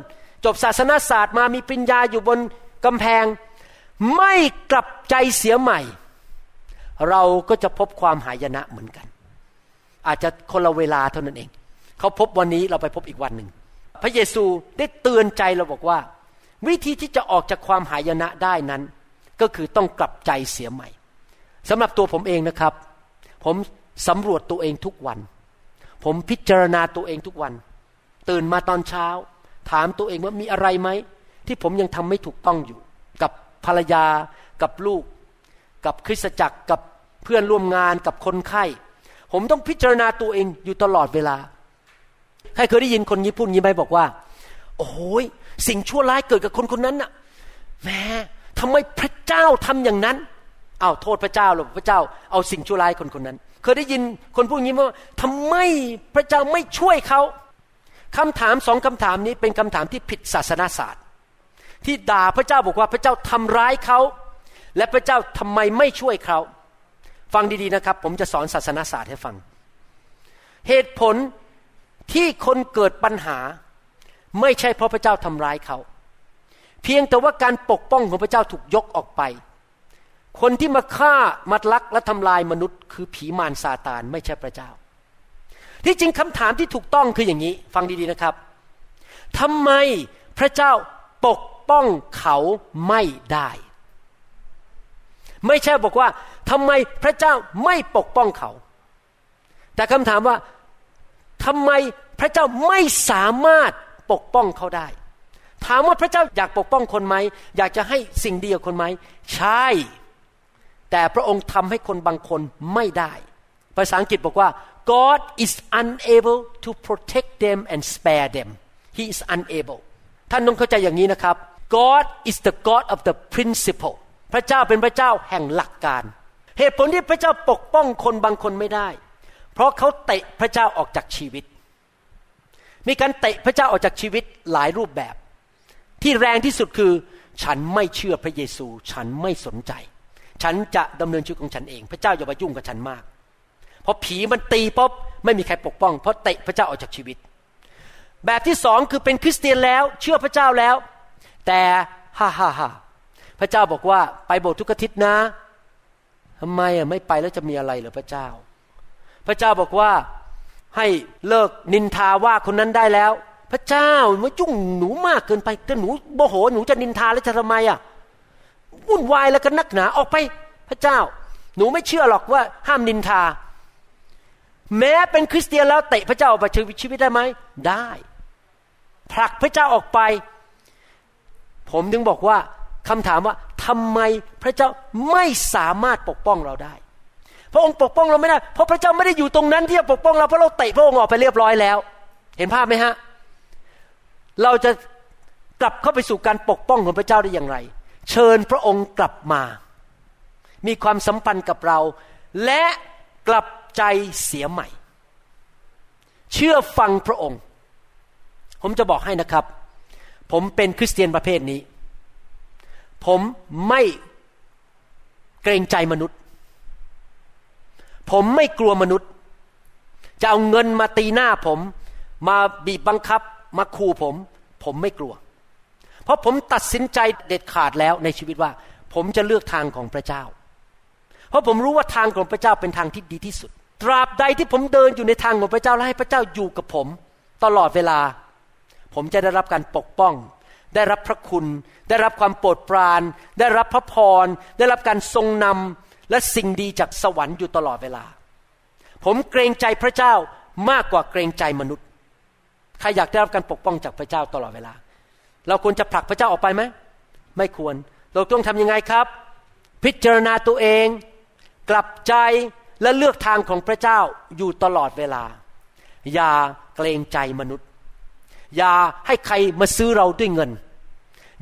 จบศาสนาศาสตร์มามีปริญญาอยู่บนกำแพง ไม่กลับใจเสียใหม่ เราก็จะพบความหายนะเหมือนกัน อาจจะคนละเวลาเท่านั้นเอง เขาพบวันนี้เราไปพบอีกวันหนึ่งพระเยซูได้เตือนใจเราบอกว่า วิธีที่จะออกจากความหายนะได้นั้น ก็คือต้องกลับใจเสียใหม่สำหรับตัวผมเองนะครับ ผมสำรวจตัวเองทุกวัน ผมพิจารณาตัวเองทุกวัน ตื่นมาตอนเช้า ถามตัวเองว่ามีอะไรไหม ที่ผมยังทำไม่ถูกต้องอยู่ กับภรรยา กับลูก กับคริสตจักรกับเพื่อนร่วมงานกับคนไข้ ผมต้องพิจารณาตัวเองอยู่ตลอดเวลา ใครเคยได้ยินคนญี่ปุ่นยิ้มไปบอกว่า โอ้ย สิ่งชั่วร้ายเกิดกับคนคนนั้นน่ะแหมทำไมพระเจ้าทำอย่างนั้นอ้าวโทษพระเจ้าหรอพระเจ้าเอาสิ่งชั่วร้ายคนคนนั้น เคยได้ยินคนพูดอย่างนี้ว่าทำไมพระเจ้าไม่ช่วยเขาคำถามสองคำถามนี้เป็นคำถามที่ผิดศาสนาศาสตร์ ที่ด่าพระเจ้าบอกว่าพระเจ้าทำร้ายเขาและพระเจ้าทำไมไม่ช่วยเขาฟังดีๆนะครับ ผมจะสอนศาสนาศาสตร์ให้ฟัง เหตุผลที่คนเกิดปัญหา ไม่ใช่เพราะพระเจ้าทำร้ายเขา เพียงแต่ว่าการปกป้องของพระเจ้าถูกยกออกไป คนที่มาฆ่ามัดลักและทำลายมนุษย์ คือผีมารซาตานไม่ใช่พระเจ้า ที่จริงคำถามที่ถูกต้องคืออย่างนี้ ฟังดีๆนะครับทำไมพระเจ้าปกป้องเขาไม่ได้ ไม่ใช่บอกว่าทำไมพระเจ้าไม่ปกป้องเขา แต่คำถามว่าทำไมพระเจ้าไม่สามารถ ปกป้องเขาได้ ถามว่าพระเจ้าอยากปกป้องคนไหม อยากจะให้สิ่งดีกับคนไหม ใช่ แต่พระองค์ทำให้คนบางคนไม่ได้ ภาษาอังกฤษบอกว่า God is unable to protect them and spare them He is unable ท่านต้องเข้าใจอย่างนี้นะครับ God is the God of the principle พระเจ้าเป็นพระเจ้าแห่งหลักการ เหตุผลที่พระเจ้าปกป้องคนบางคนไม่ได้ เพราะเขาเตะพระเจ้าออกจากชีวิต มีการเตะพระเจ้าออกจากชีวิตหลายรูปแบบ ที่แรงที่สุดคือ ฉันไม่เชื่อพระเยซู ฉันไม่สนใจ ฉันจะดำเนินชีวิตของฉันเอง พระเจ้าอย่ามายุ่งกับฉันมากเพราะผีมันตีป๊บไม่มีใครปกป้อง เพราะเตะพระเจ้าออกจากชีวิต แบบที่สองคือเป็นคริสเตียนแล้ว เชื่อพระเจ้าแล้ว แต่ฮ่าฮ่าฮ่าพระเจ้าบอกว่าไปโบสถ์ทุกอาทิตย์นะทำไมอะไม่ไปแล้วจะมีอะไรเหรอพระเจ้า พระเจ้าบอกว่า ให้เลิกนินทาว่าคนนั้นได้แล้ว พระเจ้ามาจุ้งหนูมากเกินไปถ้าหนูโมโหหนูจะนินทาแล้วจะทำไมอะวุ่นวายแล้วก็นักหนาออกไป พระเจ้า หนูไม่เชื่อหรอกว่าห้ามนินทา แม้เป็นคริสเตียนแล้วเตะพระเจ้าออกไปชีวิตได้ไหมได้ผลักพระเจ้าออกไป ผมถึงบอกว่าคำถามว่าทำไมพระเจ้าไม่สามารถปกป้องเราได้ พระองค์ปกป้องเราไม่ได้เพราะพระเจ้าไม่ได้อยู่ตรงนั้นที่จะปกป้องเราเพราะเราเตะพระองค์ออกไปเรียบร้อยแล้ว เห็นภาพไหมฮะ เราจะกลับเข้าไปสู่การปกป้องของพระเจ้าได้อย่างไร เชิญพระองค์กลับมา มีความสัมพันธ์กับเรา และกลับใจเสียใหม่ เชื่อฟังพระองค์ ผมจะบอกให้นะครับ ผมเป็นคริสเตียนประเภทนี้ ผมไม่เกรงใจมนุษย์ ผมไม่กลัวมนุษย์ จะเอาเงินมาตีหน้าผม มาบีบบังคับมาขู่ผม ผมไม่กลัว เพราะผมตัดสินใจเด็ดขาดแล้วในชีวิตว่า ผมจะเลือกทางของพระเจ้า เพราะผมรู้ว่าทางของพระเจ้าเป็นทางที่ดีที่สุด ตราบใดที่ผมเดินอยู่ในทางของพระเจ้าและให้พระเจ้าอยู่กับผม ตลอดเวลา ผมจะได้รับการปกป้องได้รับพระคุณ ได้รับความโปรดปราน ได้รับพระพร ได้รับการทรงนำ และสิ่งดีจากสวรรค์อยู่ตลอดเวลา ผมเกรงใจพระเจ้ามากกว่าเกรงใจมนุษย์ ใครอยากได้รับการปกป้องจากพระเจ้าตลอดเวลา เราควรจะผลักพระเจ้าออกไปไหม ไม่ควร เราต้องทำยังไงครับ พิจารณาตัวเอง กลับใจและเลือกทางของพระเจ้าอยู่ตลอดเวลา อย่าเกรงใจมนุษย์ อย่าให้ใครมาซื้อเราด้วยเงิน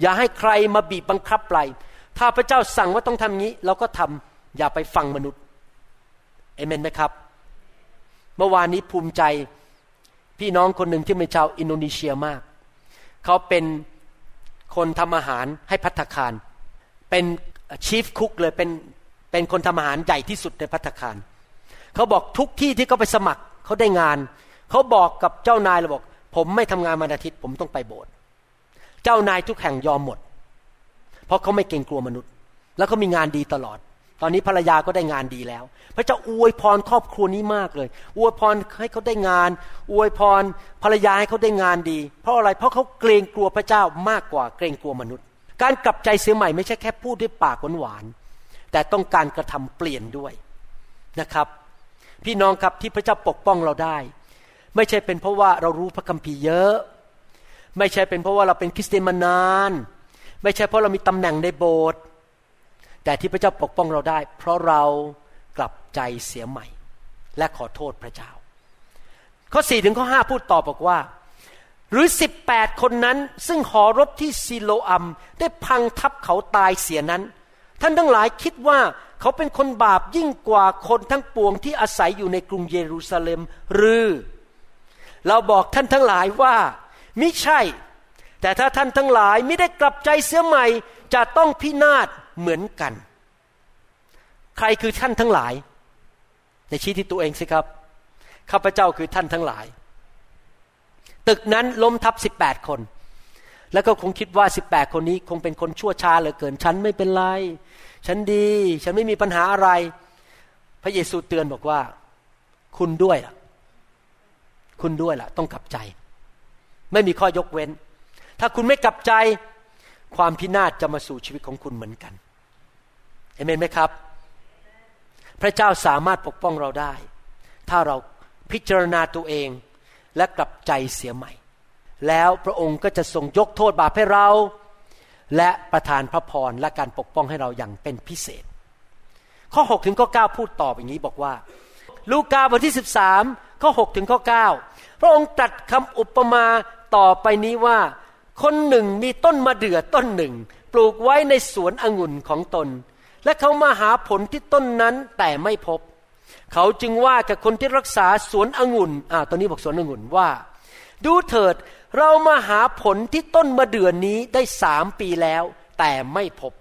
อย่าให้ใครมาบีบบังคับเราถ้าพระเจ้าสั่งว่าต้องทำงี้ เราก็ทำ อย่าไปฟังมนุษย์เอเมนไหมครับ เมื่อวานนี้ภูมิใจพี่น้องคนหนึ่งที่เป็นชาวอินโดนีเซียมาก เขาเป็นคนทำอาหารให้พัตคาร เป็นชีฟคุกเลยเป็นเป็นคนทำอาหารใหญ่ที่สุดในพัตคาร เขาบอกทุกที่ที่เขาไปสมัครเขาได้งาน เขาบอกกับเจ้านายเลยบอก ผมไม่ทำงานมาอาทิตย์ผมต้องไปโบสถ์เจ้านายทุกแห่งยอมหมด เพราะเขาไม่เกรงกลัวมนุษย์ แล้วเขามีงานดีตลอด ตอนนี้ภรรยาก็ได้งานดีแล้ว พระเจ้าอวยพรครอบครัวนี้มากเลย อวยพรให้เขาได้งาน อวยพรภรรยาให้เขาได้งานดี เพราะอะไร เพราะเขาเกรงกลัวพระเจ้ามากกว่าเกรงกลัวมนุษย์ การกลับใจเสียใหม่ไม่ใช่แค่พูดด้วยปากหวานๆ แต่ต้องการกระทำเปลี่ยนด้วยนะครับ พี่น้องครับที่พระเจ้าปกป้องเราได้ ไม่ใช่เป็นเพราะว่าเรารู้พระคัมภีร์เยอะ ไม่ใช่เป็นเพราะว่าเราเป็นคริสเตียนมานาน ไม่ใช่เพราะเรามีตำแหน่งในโบสถ์ แต่ที่พระเจ้าปกป้องเราได้ เพราะเรากลับใจเสียใหม่ และขอโทษพระเจ้า ข้อสี่ถึงข้อห้าพูดต่อบอกว่า หรือสิบแปดคนนั้น ซึ่งหอรบที่ซิโลอัม ได้พังทับเขาตายเสียนั้น ท่านทั้งหลายคิดว่าเขาเป็นคนบาปยิ่งกว่าคนทั้งปวงที่อาศัยอยู่ในกรุงเยรูซาเล็มหรือ เราบอกท่านทั้งหลายว่ามิใช่ แต่ถ้าท่านทั้งหลายไม่ได้กลับใจเสียใหม่จะต้องพินาศ เหมือนกัน ใครคือท่านทั้งหลาย ในชี้ที่ตัวเองสิครับ ข้าพเจ้าคือท่านทั้งหลาย ตึกนั้นล้มทับสิบแปดคน แล้วก็คงคิดว่าสิบแปดคนนี้ คงเป็นคนชั่วช้าเหลือเกิน ฉันไม่เป็นไร ฉันดี ฉันไม่มีปัญหาอะไร พระเยซูเตือนบอกว่า คุณด้วยล่ะ คุณด้วยล่ะ ต้องกลับใจ ไม่มีข้อยกเว้น ถ้าคุณไม่กลับใจความพินาศจะมาสู่ชีวิตของคุณเหมือนกัน เห็นไหมครับ พระเจ้าสามารถปกป้องเราได้ ถ้าเราพิจารณาตัวเองและกลับใจเสียใหม่ แล้วพระองค์ก็จะทรงยกโทษบาปให้เรา และประทานพระพรและการปกป้องให้เราอย่างเป็นพิเศษ ข้อ6ถึงข้อ9พูดตอบอย่างนี้บอกว่า ลูกาบทที่ 13 ข้อ6ถึงข้อ9พระองค์ตรัสคำอุปมาต่อไปนี้ว่า คนหนึ่งมีต้นมะเดื่อต้นหนึ่ง ปลูกไว้ในสวนองุ่นของตน และเขามาหาผลที่ต้นนั้นแต่ไม่พบ เขาจึงว่ากับคนที่รักษาสวนองุ่นอ่าตอนนี้บอกสวนองุ่นว่า ดูเถิดเรามาหาผลที่ต้นมะเดื่อนี้ได้สามปีแล้ว แต่ไม่พบ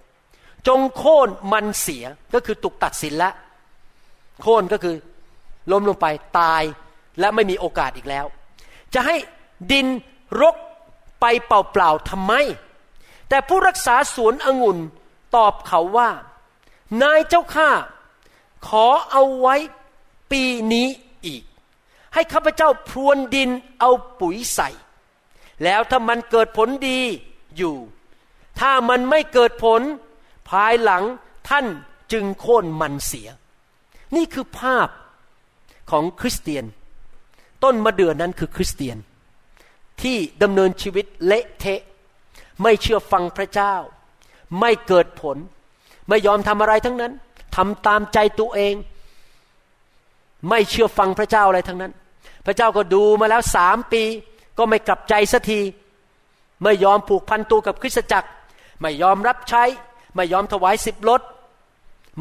จงโค่นมันเสียก็คือตุกตัดสินละโค่นก็คือล้มลงไปตายและไม่มีโอกาสอีกแล้ว จะให้ดินรกไปเปล่าๆทำไม แต่ผู้รักษาสวนองุ่นตอบเขาว่า นายเจ้าข้าขอเอาไว้ปีนี้อีก ให้ข้าพเจ้าพรวนดินเอาปุ๋ยใส่ แล้วถ้ามันเกิดผลดีอยู่ ถ้ามันไม่เกิดผล ภายหลังท่านจึงโค่นมันเสีย นี่คือภาพของคริสเตียน ต้นมะเดื่อนั้นคือคริสเตียน ที่ดำเนินชีวิตเละเทะ ไม่เชื่อฟังพระเจ้า ไม่เกิดผล ไม่ยอมทำอะไรทั้งนั้นทำตามใจตัวเอง ไม่เชื่อฟังพระเจ้าอะไรทั้งนั้น พระเจ้าก็ดูมาแล้วสามปี ก็ไม่กลับใจสักที ไม่ยอมผูกพันตัวกับคริสตจักร ไม่ยอมรับใช้ ไม่ยอมถวายสิบลด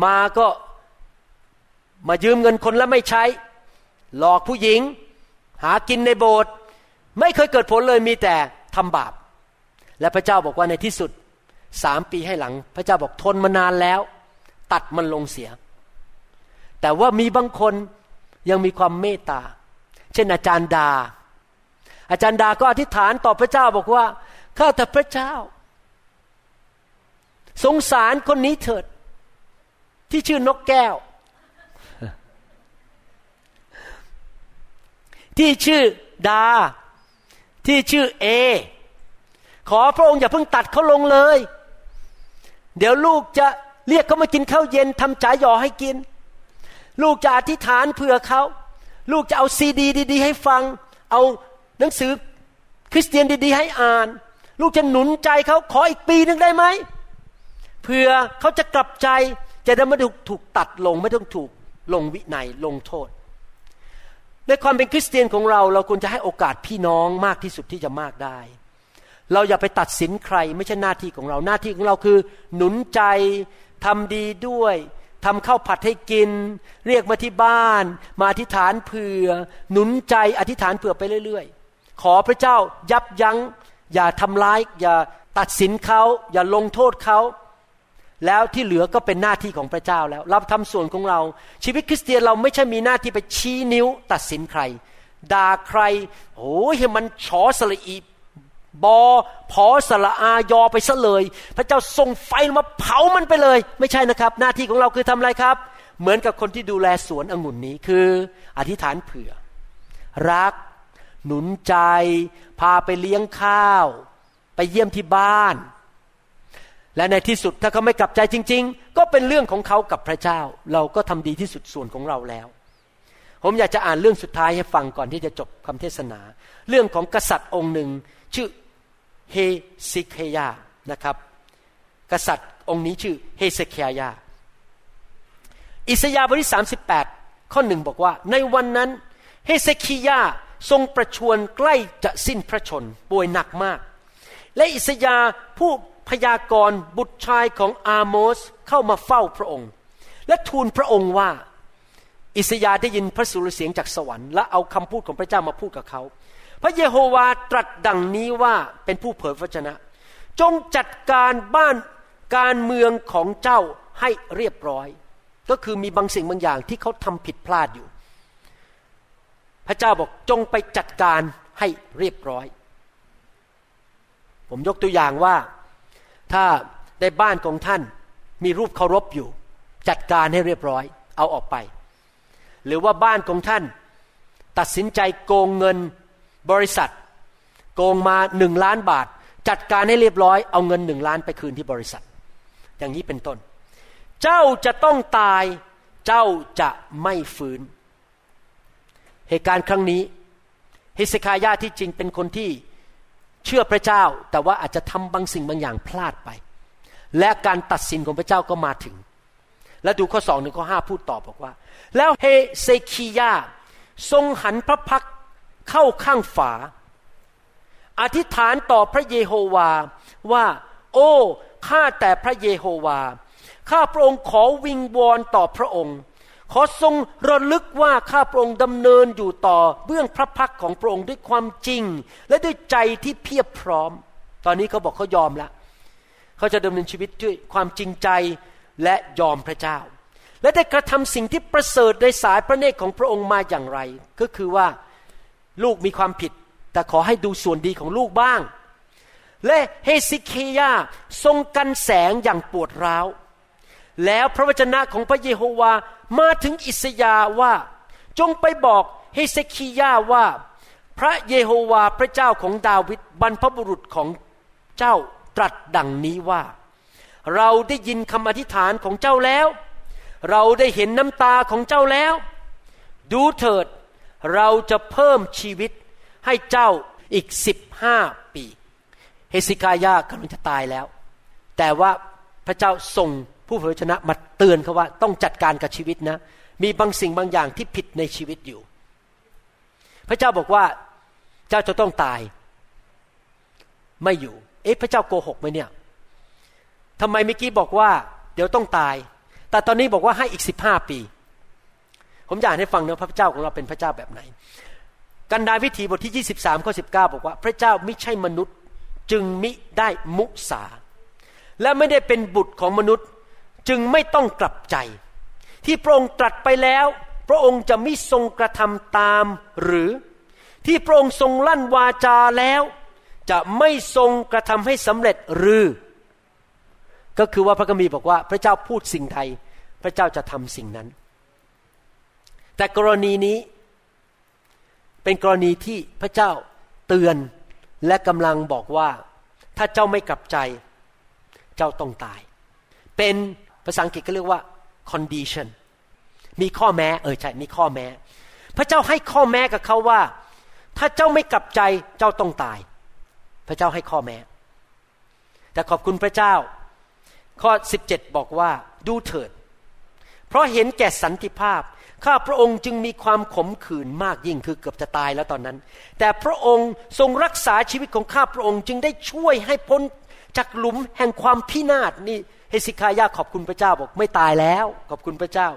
มาก็มายืมเงินคนแล้วไม่ใช้ หลอกผู้หญิง หากินในโบสถ์ไม่เคยเกิดผลเลยมีแต่ทำบาป และพระเจ้าบอกว่าในที่สุด สามปีให้หลัง พระเจ้าบอกทนมานานแล้ว ตัดมันลงเสีย แต่ว่ามีบางคนยังมีความเมตตา เช่นอาจารย์ดา อาจารย์ดาก็อธิษฐานต่อพระเจ้าบอกว่าข้าแต่พระเจ้า สงสารคนนี้เถิด ที่ชื่อนกแก้ว ที่ชื่อดา ที่ชื่อเอ ขอพระองค์อย่าเพิ่งตัดเขาลงเลย เดี๋ยวลูกจะเรียกเขามากินข้าวเย็นทำจ่ายหยอให้กิน ลูกจะอธิษฐานเผื่อเขาลูกจะเอาซีดี ดี ๆ ให้ฟัง เอาหนังสือคริสเตียนดี ๆ ให้อ่าน ลูกจะหนุนใจเขาขออีกปีหนึ่งได้ไหมเผื่อเขาจะกลับใจจะได้ไม่ถูกถูกตัดลงไม่ต้องถูกลงวินัยลงโทษ ในความเป็นคริสเตียนของเรา เราควรจะให้โอกาสพี่น้องมากที่สุดที่จะมากได้ เราอย่าไปตัดสินใคร ไม่ใช่หน้าที่ของเราหน้าที่ของเราคือ หนุนใจทำดีด้วยทำข้าวผัดให้กิน เรียกมาที่บ้าน มาอธิษฐานเผื่อ หนุนใจอธิษฐานเผื่อไปเรื่อยๆ ขอพระเจ้ายับยัง้ง อย่าทำร้าย อย่าตัดสินเขา อย่าลงโทษเขา แล้วที่เหลือก็เป็นหน้าที่ของพระเจ้าแล้ว เราทำส่วนของเรา ชีวิตคริสเตียนเราไม่ใช่มีหน้าที่ไปชี้นิ้วตัดสินใครด่าใครโอ้ยให้มันฉอสละอี บอพอสละอายอไปซะเลย พระเจ้าส่งไฟมาเผามันไปเลย ไม่ใช่นะครับ หน้าที่ของเราคือทำอะไรครับ เหมือนกับคนที่ดูแลสวนองุ่นนี้คือ อธิษฐานเผื่อ รัก หนุนใจ พาไปเลี้ยงข้าว ไปเยี่ยมที่บ้าน และในที่สุดถ้าเขาไม่กลับใจจริง ๆ ก็เป็นเรื่องของเขากับพระเจ้า เราก็ทำดีที่สุดส่วนของเราแล้วผมอยากจะอ่านเรื่องสุดท้ายให้ฟังก่อนที่จะจบคำเทศนา เรื่องของกษัตริย์องค์หนึ่งชื่อ เฮซิเคยานะครับ กษัตริย์องค์นี้ชื่อเฮเซคียาอิสยาห์บทที่38 ข้อหนึ่งบอกว่า ในวันนั้นเฮเซคียาทรงประชวรใกล้จะสิ้นพระชนป่วยหนักมาก และอิสยาผู้พยากรณ์บุตรชายของอาโมสเข้ามาเฝ้าพระองค์ และทูลพระองค์ว่า อิสยาได้ยินพระสุรเสียงจากสวรรค์และเอาคำพูดของพระเจ้ามาพูดกับเขา ระเยโฮวาตรัสดังนี้ว่าเป็นผู้เผยพระชนะ จงจัดการบ้านการเมืองของเจ้าให้เรียบร้อย ก็คือมีบางสิ่งบางอย่างที่เขาทำผิดพลาดอยู่ พระเจ้าบอกจงไปจัดการให้เรียบร้อย ผมยกตัวอย่างว่า ถ้าในบ้านของท่านมีรูปเคารพอยู่ จัดการให้เรียบร้อย เอาออกไป หรือว่าบ้านของท่าน ตัดสินใจโกงเงิน บริษัท โกงมาหนึ่งล้านบาท จัดการให้เรียบร้อยเอาเงินหนึ่งล้านไปคืนที่บริษัท อย่างนี้เป็นต้น เจ้าจะต้องตาย เจ้าจะไม่ฟื้น เหตุการณ์ครั้งนี้เฮสคายาที่จริงเป็นคนที่เชื่อพระเจ้า แต่ว่าอาจจะทำบางสิ่งบางอย่างพลาดไป และการตัดสินของพระเจ้าก็มาถึง และดูข้อสองหนึ่งข้อห้าพูดต่อบอกว่า แล้วเฮเซคียาทรงหันพระพัก เข้าข้างฝา อธิษฐานต่อพระเยโฮวาว่า โอ้ข้าแต่พระเยโฮวา ข้าพระองค์ขอวิงวอนต่อพระองค์ ขอทรงระลึกว่าข้าพระองค์ดำเนินอยู่ต่อเบื้องพระพักของพระองค์ด้วยความจริง และด้วยใจที่เพียบพร้อม ตอนนี้เขาบอกเขายอมแล้วเขาจะดำเนินชีวิตด้วยความจริงใจและยอมพระเจ้า และได้กระทำสิ่งที่ประเสริฐในสายพระเนตรของพระองค์มาอย่างไร ก็คือว่า ลูกมีความผิด แต่ขอให้ดูส่วนดีของลูกบ้าง และเฮซิเคยาทรงกันแสงอย่างปวดร้าว แล้วพระวจนะของพระเยโฮวามาถึงอิสยาว่า จงไปบอกเฮเซคียาว่า พระเยโฮวาพระเจ้าของดาวิดบรรพบุรุษของเจ้าตรัสดังนี้ว่า เราได้ยินคำอธิษฐานของเจ้าแล้ว เราได้เห็นน้ำตาของเจ้าแล้ว ดูเถิด เราจะเพิ่มชีวิตให้เจ้าอีกสิบห้าปี เฮสิกายากำลังจะตายแล้ว แต่ว่าพระเจ้าส่งผู้เผยชนะมาเตือนเขาว่าต้องจัดการกับชีวิตนะ มีบางสิ่งบางอย่างที่ผิดในชีวิตอยู่ พระเจ้าบอกว่าเจ้าจะต้องตาย ไม่อยู่ เอ๊ะพระเจ้าโกหกไหมเนี่ยทำไมเมื่อกี้บอกว่า เดี๋ยวต้องตาย แต่ตอนนี้บอกว่าให้อีกสิบห้าปี ผมอยากให้ฟังนะพระเจ้าของเราเป็นพระเจ้าแบบไหน กันดารวิถีบทที่ 23ข้อ19 บอกว่า พระเจ้าไม่ใช่มนุษย์จึงมิได้มุสา และไม่ได้เป็นบุตรของมนุษย์จึงไม่ต้องกลับใจ ที่พระองค์ตรัสไปแล้ว พระองค์จะไม่ทรงกระทำตามหรือที่พระองค์ทรงลั่นวาจาแล้ว จะไม่ทรงกระทำให้สำเร็จหรือ ก็คือว่าพระคัมภีร์บอกว่าพระเจ้าพูดสิ่งใด พระเจ้าจะทำสิ่งนั้น แต่กรณีนี้เป็นกรณีที่พระเจ้าเตือนและกำลังบอกว่า ถ้าเจ้าไม่กลับใจ เจ้าต้องตาย เป็นภาษาอังกฤษก็เรียกว่า condition มีข้อแม้เออใช่มีข้อแม้ พระเจ้าให้ข้อแม้กับเขาว่า ถ้าเจ้าไม่กลับใจเจ้าต้องตาย พระเจ้าให้ข้อแม้ แต่ขอบคุณพระเจ้า ข้อ 17 บอกว่าดูเถิด เพราะเห็นแก่สันติภาพ ข้าพระองค์จึงมีความขมขื่นมากยิ่งคือเกือบจะตายแล้วตอนนั้น แต่พระองค์ทรงรักษาชีวิตของข้าพระองค์จึงได้ช่วยให้พ้นจากหลุมแห่งความพินาศนี่เฮสิคายาขอบคุณพระเจ้าบอกไม่ตายแล้วขอบคุณพระเจ้า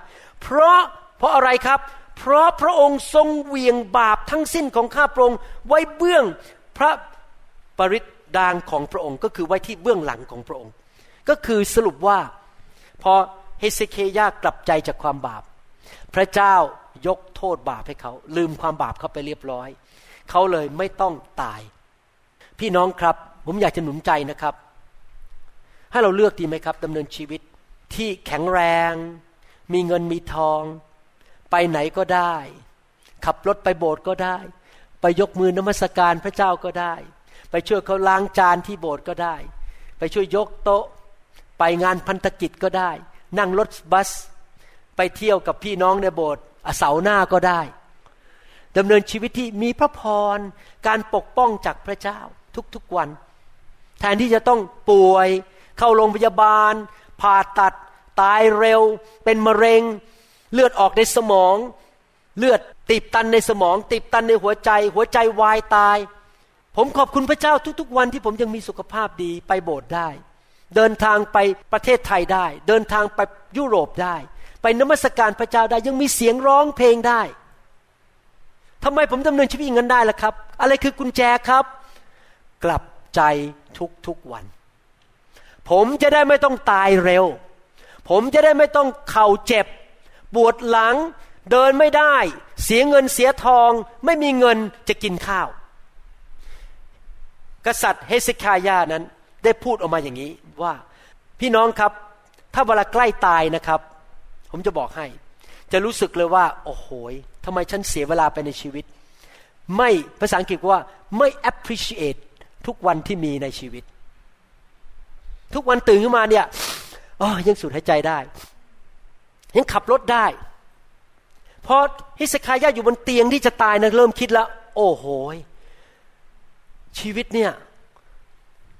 เพราะเพราะอะไรครับ เพราะพระองค์ทรงเวียงบาปทั้งสิ้นของข้าพระองค์ไว้เบื้องพระปริดางของพระองค์ก็คือไว้ที่เบื้องหลังของพระองค์ ก็คือสรุปว่าพอเฮเซเคยากลับใจจากความบาป พระเจ้ายกโทษบาปให้เขา ลืมความบาปเขาไปเรียบร้อย เขาเลยไม่ต้องตาย พี่น้องครับ ผมอยากจะหนุนใจนะครับ ให้เราเลือกดีไหมครับดำเนินชีวิตที่แข็งแรง มีเงินมีทอง ไปไหนก็ได้ ขับรถไปโบสถ์ก็ได้ ไปยกมือนมัสการพระเจ้าก็ได้ ไปช่วยเขาล้างจานที่โบสถ์ก็ได้ ไปช่วยยกโต๊ะ ไปงานพันธกิจก็ได้ นั่งรถบัส ไปเที่ยวกับพี่น้องในโบสถ์เสาหน้าก็ได้ดำเนินชีวิตที่มีพระพร การปกป้องจากพระเจ้าทุกๆวัน แทนที่จะต้องป่วยเข้าโรงพยาบาล ผ่าตัด ตายเร็ว เป็นมะเร็ง เลือดออกในสมอง เลือดตีบตันในสมอง ตีบตันในหัวใจ หัวใจวายตาย ผมขอบคุณพระเจ้าทุกๆวันที่ผมยังมีสุขภาพดีไปโบสถ์ได้ เดินทางไปประเทศไทยได้ เดินทางไปยุโรปได้ ไปนมัสการพระเจ้าได้ยังมีเสียงร้องเพลงได้ทำไมผมดำเนินชีวิตอย่างนั้นได้ล่ะครับ อะไรคือกุญแจครับ กลับใจทุกๆวัน ผมจะได้ไม่ต้องตายเร็ว ผมจะได้ไม่ต้องเข่าเจ็บ ปวดหลัง เดินไม่ได้ เสียเงินเสียทอง ไม่มีเงินจะกินข้าว กษัตริย์เฮสิคายานั้นได้พูดออกมาอย่างนี้ว่า พี่น้องครับ ถ้าเวลาใกล้ตายนะครับ ผมจะบอกให้ จะรู้สึกเลยว่า โอ้โหทำไมฉันเสียเวลาไปในชีวิต ไม่ภาษาอังกฤษว่าไม่ appreciate ทุกวันที่มีในชีวิต ทุกวันตื่นขึ้นมาเนี่ยอ๋อยังสูดหายใจได้ ยังขับรถได้พอฮิสคายาอยู่บนเตียงที่จะตายนะเริ่มคิดแล้ว โอ้โหชีวิตเนี่ย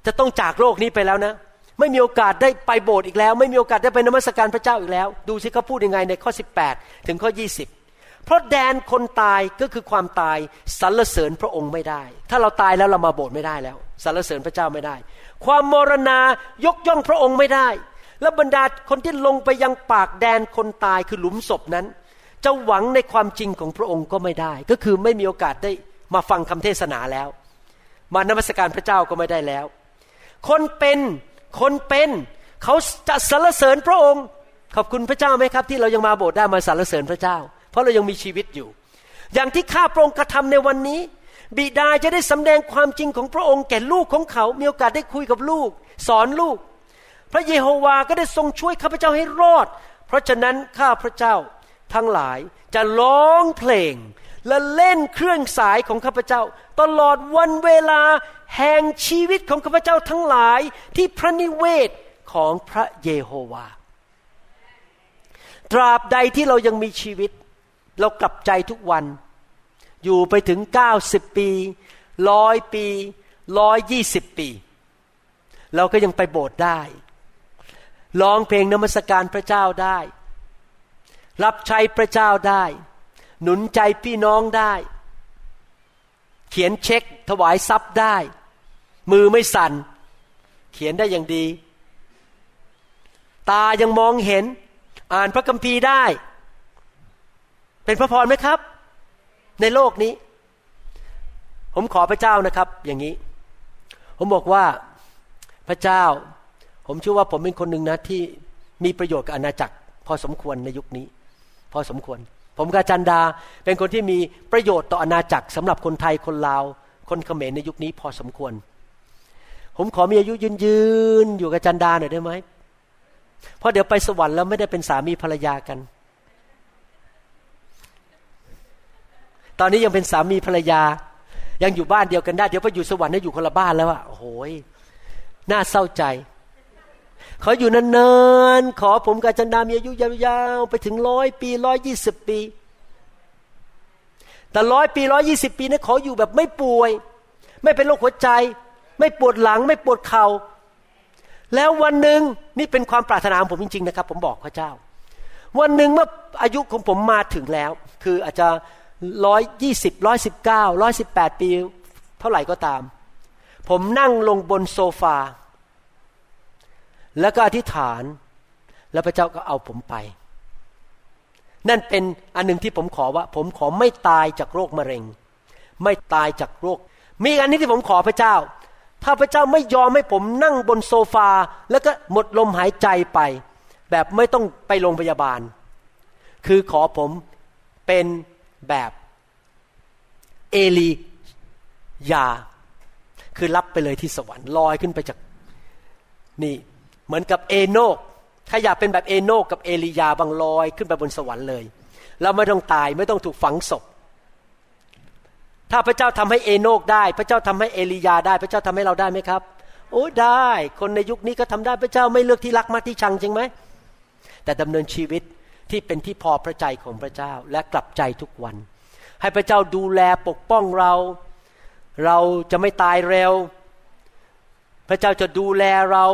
จะต้องจากโลกนี้ไปแล้วนะ ไม่มีโอกาสได้ไปโบสถ์อีกแล้ว ไม่มีโอกาสได้ไปนมัสการพระเจ้าอีกแล้ว ดูสิเขาพูดยังไงในข้อ 18 ถึงข้อ 20 เพราะแดนคนตายก็คือความตายสรรเสริญพระองค์ไม่ได้ ถ้าเราตายแล้วเรามาโบสถ์ไม่ได้แล้วสรรเสริญพระเจ้าไม่ได้ ความมรณายกย่องพระองค์ไม่ได้ และบรรดาคนที่ลงไปยังปากแดนคนตายคือหลุมศพนั้นจะหวังในความจริงของพระองค์ก็ไม่ได้ ก็คือไม่มีโอกาสได้มาฟังคำเทศนาแล้ว มานมัสการพระเจ้าก็ไม่ได้แล้ว คนเป็น คนเป็นเขาจะสรรเสริญพระองค์ ขอบคุณพระเจ้าไหมครับ ที่เรายังมาโบสถ์ได้มาสรรเสริญพระเจ้า เพราะเรายังมีชีวิตอยู่ อย่างที่ข้าพระองค์กระทำในวันนี้ บิดาจะได้สำแดงความจริงของพระองค์แก่ลูกของเขา มีโอกาสได้คุยกับลูก สอนลูก พระเยโฮวาก็ได้ทรงช่วยข้าพเจ้าให้รอด เพราะฉะนั้นข้าพระเจ้าทั้งหลายจะร้องเพลงและเล่นเครื่องสายของข้าพเจ้า ตลอดวันเวลา แห่งชีวิตของข้าพเจ้าทั้งหลายที่พระนิเวศของพระเยโฮวา ตราบใดที่เรายังมีชีวิต เรากลับใจทุกวัน อยู่ไปถึงเก้าสิบปีร้อยปีร้อยยี่สิบปี เราก็ยังไปโบสถ์ได้ร้องเพลงนมัสการพระเจ้าได้ รับใช้พระเจ้าได้ หนุนใจพี่น้องได้ เขียนเช็คถวายทรัพย์ได้ มือไม่สัน่น เขียนได้อย่างดี ตายังมองเห็น อ่านพระคัมภีร์ได้ เป็นพระพรไหมครับ ในโลกนี้ ผมขอพระเจ้านะครับ อย่างนี้ ผมบอกว่าพระเจ้า ผมเชื่อว่าผมเป็นคนหนึ่งนะที่มีประโยชน์กับอาณาจักร พอสมควรในยุคนี้ พอสมควร ผมกับจันดาเป็นคนที่มีประโยชน์ต่ออาณาจักรสำหรับคนไทยคนลาวคนเขมรในยุคนี้พอสมควร ผมขอมีอายุยืนยืนอยู่กับจันดาหน่อยได้ไหมเพราะเดี๋ยวไปสวรรค์แล้วไม่ได้เป็นสามีภรรยากัน ตอนนี้ยังเป็นสามีภรรยา ยังอยู่บ้านเดียวกันได้ เดี๋ยวไปอยู่สวรรค์ได้อยู่คนละบ้านแล้วอะโอ้โหน่าเศร้าใจขออยู่นานๆ ขอผมกับจันดามีอายุยาวๆ ไปถึงร้อยปีร้อยยี่สิบปี แต่ร้อยปีร้อยี่สิบปีนะขออยู่แบบไม่ป่วย ไม่เป็นโรคหัวใจ ไม่ปวดหลัง ไม่ปวดเขา่าแล้ววันหนึ่งนี่เป็นความปรารถนาของผมจริงๆนะครับ ผมบอกพระเจ้า วันหนึ่งเมื่ออายุของผมมาถึงแล้ว คืออาจจะร้อยยี่สิบร้อยสิบเก้าร้อยสิบแปดปี เท่าไหร่ก็ตาม ผมนั่งลงบนโซฟา แล้วก็อธิษฐาน แล้วพระเจ้าก็เอาผมไป นั่นเป็นอันหนึ่งที่ผมขอว่า ผมขอไม่ตายจากโรคมะเร็ง ไม่ตายจากโรค มีอันนี้ที่ผมขอพระเจ้า ถ้าพระเจ้าไม่ยอมให้ผมนั่งบนโซฟา แล้วก็หมดลมหายใจไป แบบไม่ต้องไปโรงพยาบาล คือขอผมเป็นแบบเอลียา คือรับไปเลยที่สวรรค์ลอยขึ้นไปจากนี่เหมือนกับเอโนกถ้าอยากเป็นแบบเอโนกกับเอลียาบางลอยขึ้นไปบนสวรรค์เลย เราไม่ต้องตายไม่ต้องถูกฝังศพ ถ้าพระเจ้าทำให้เอโนกได้ พระเจ้าทำให้เอลียาได้ พระเจ้าทำให้เราได้ไหมครับ โอ้ได้ คนในยุคนี้ก็ทำได้พระเจ้าไม่เลือกที่รักมากที่ชังจริงไหมแต่ดำเนินชีวิตที่เป็นที่พอพระใจของพระเจ้าและกลับใจทุกวัน ให้พระเจ้าดูแลปกป้องเรา เราจะไม่ตายเร็ว พระเจ้าจะดูแลเรา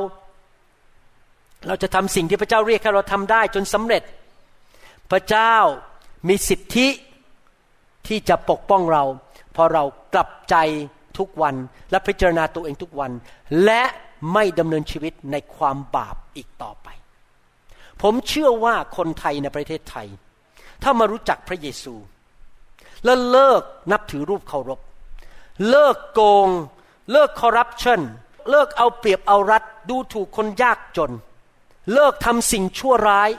เราจะทำสิ่งที่พระเจ้าเรียกให้เราทำได้จนสำเร็จ พระเจ้ามีสิทธิที่จะปกป้องเรา พอเรากลับใจทุกวันและพิจารณาตัวเองทุกวัน และไม่ดำเนินชีวิตในความบาปอีกต่อไป ผมเชื่อว่าคนไทยในประเทศไทย ถ้ามารู้จักพระเยซู และเลิกนับถือรูปเคารพ เลิกโกง เลิกคอร์รัปชันเลิกเอาเปรียบเอารัดดูถูกคนยากจน เลิกทำสิ่งชั่วร้าย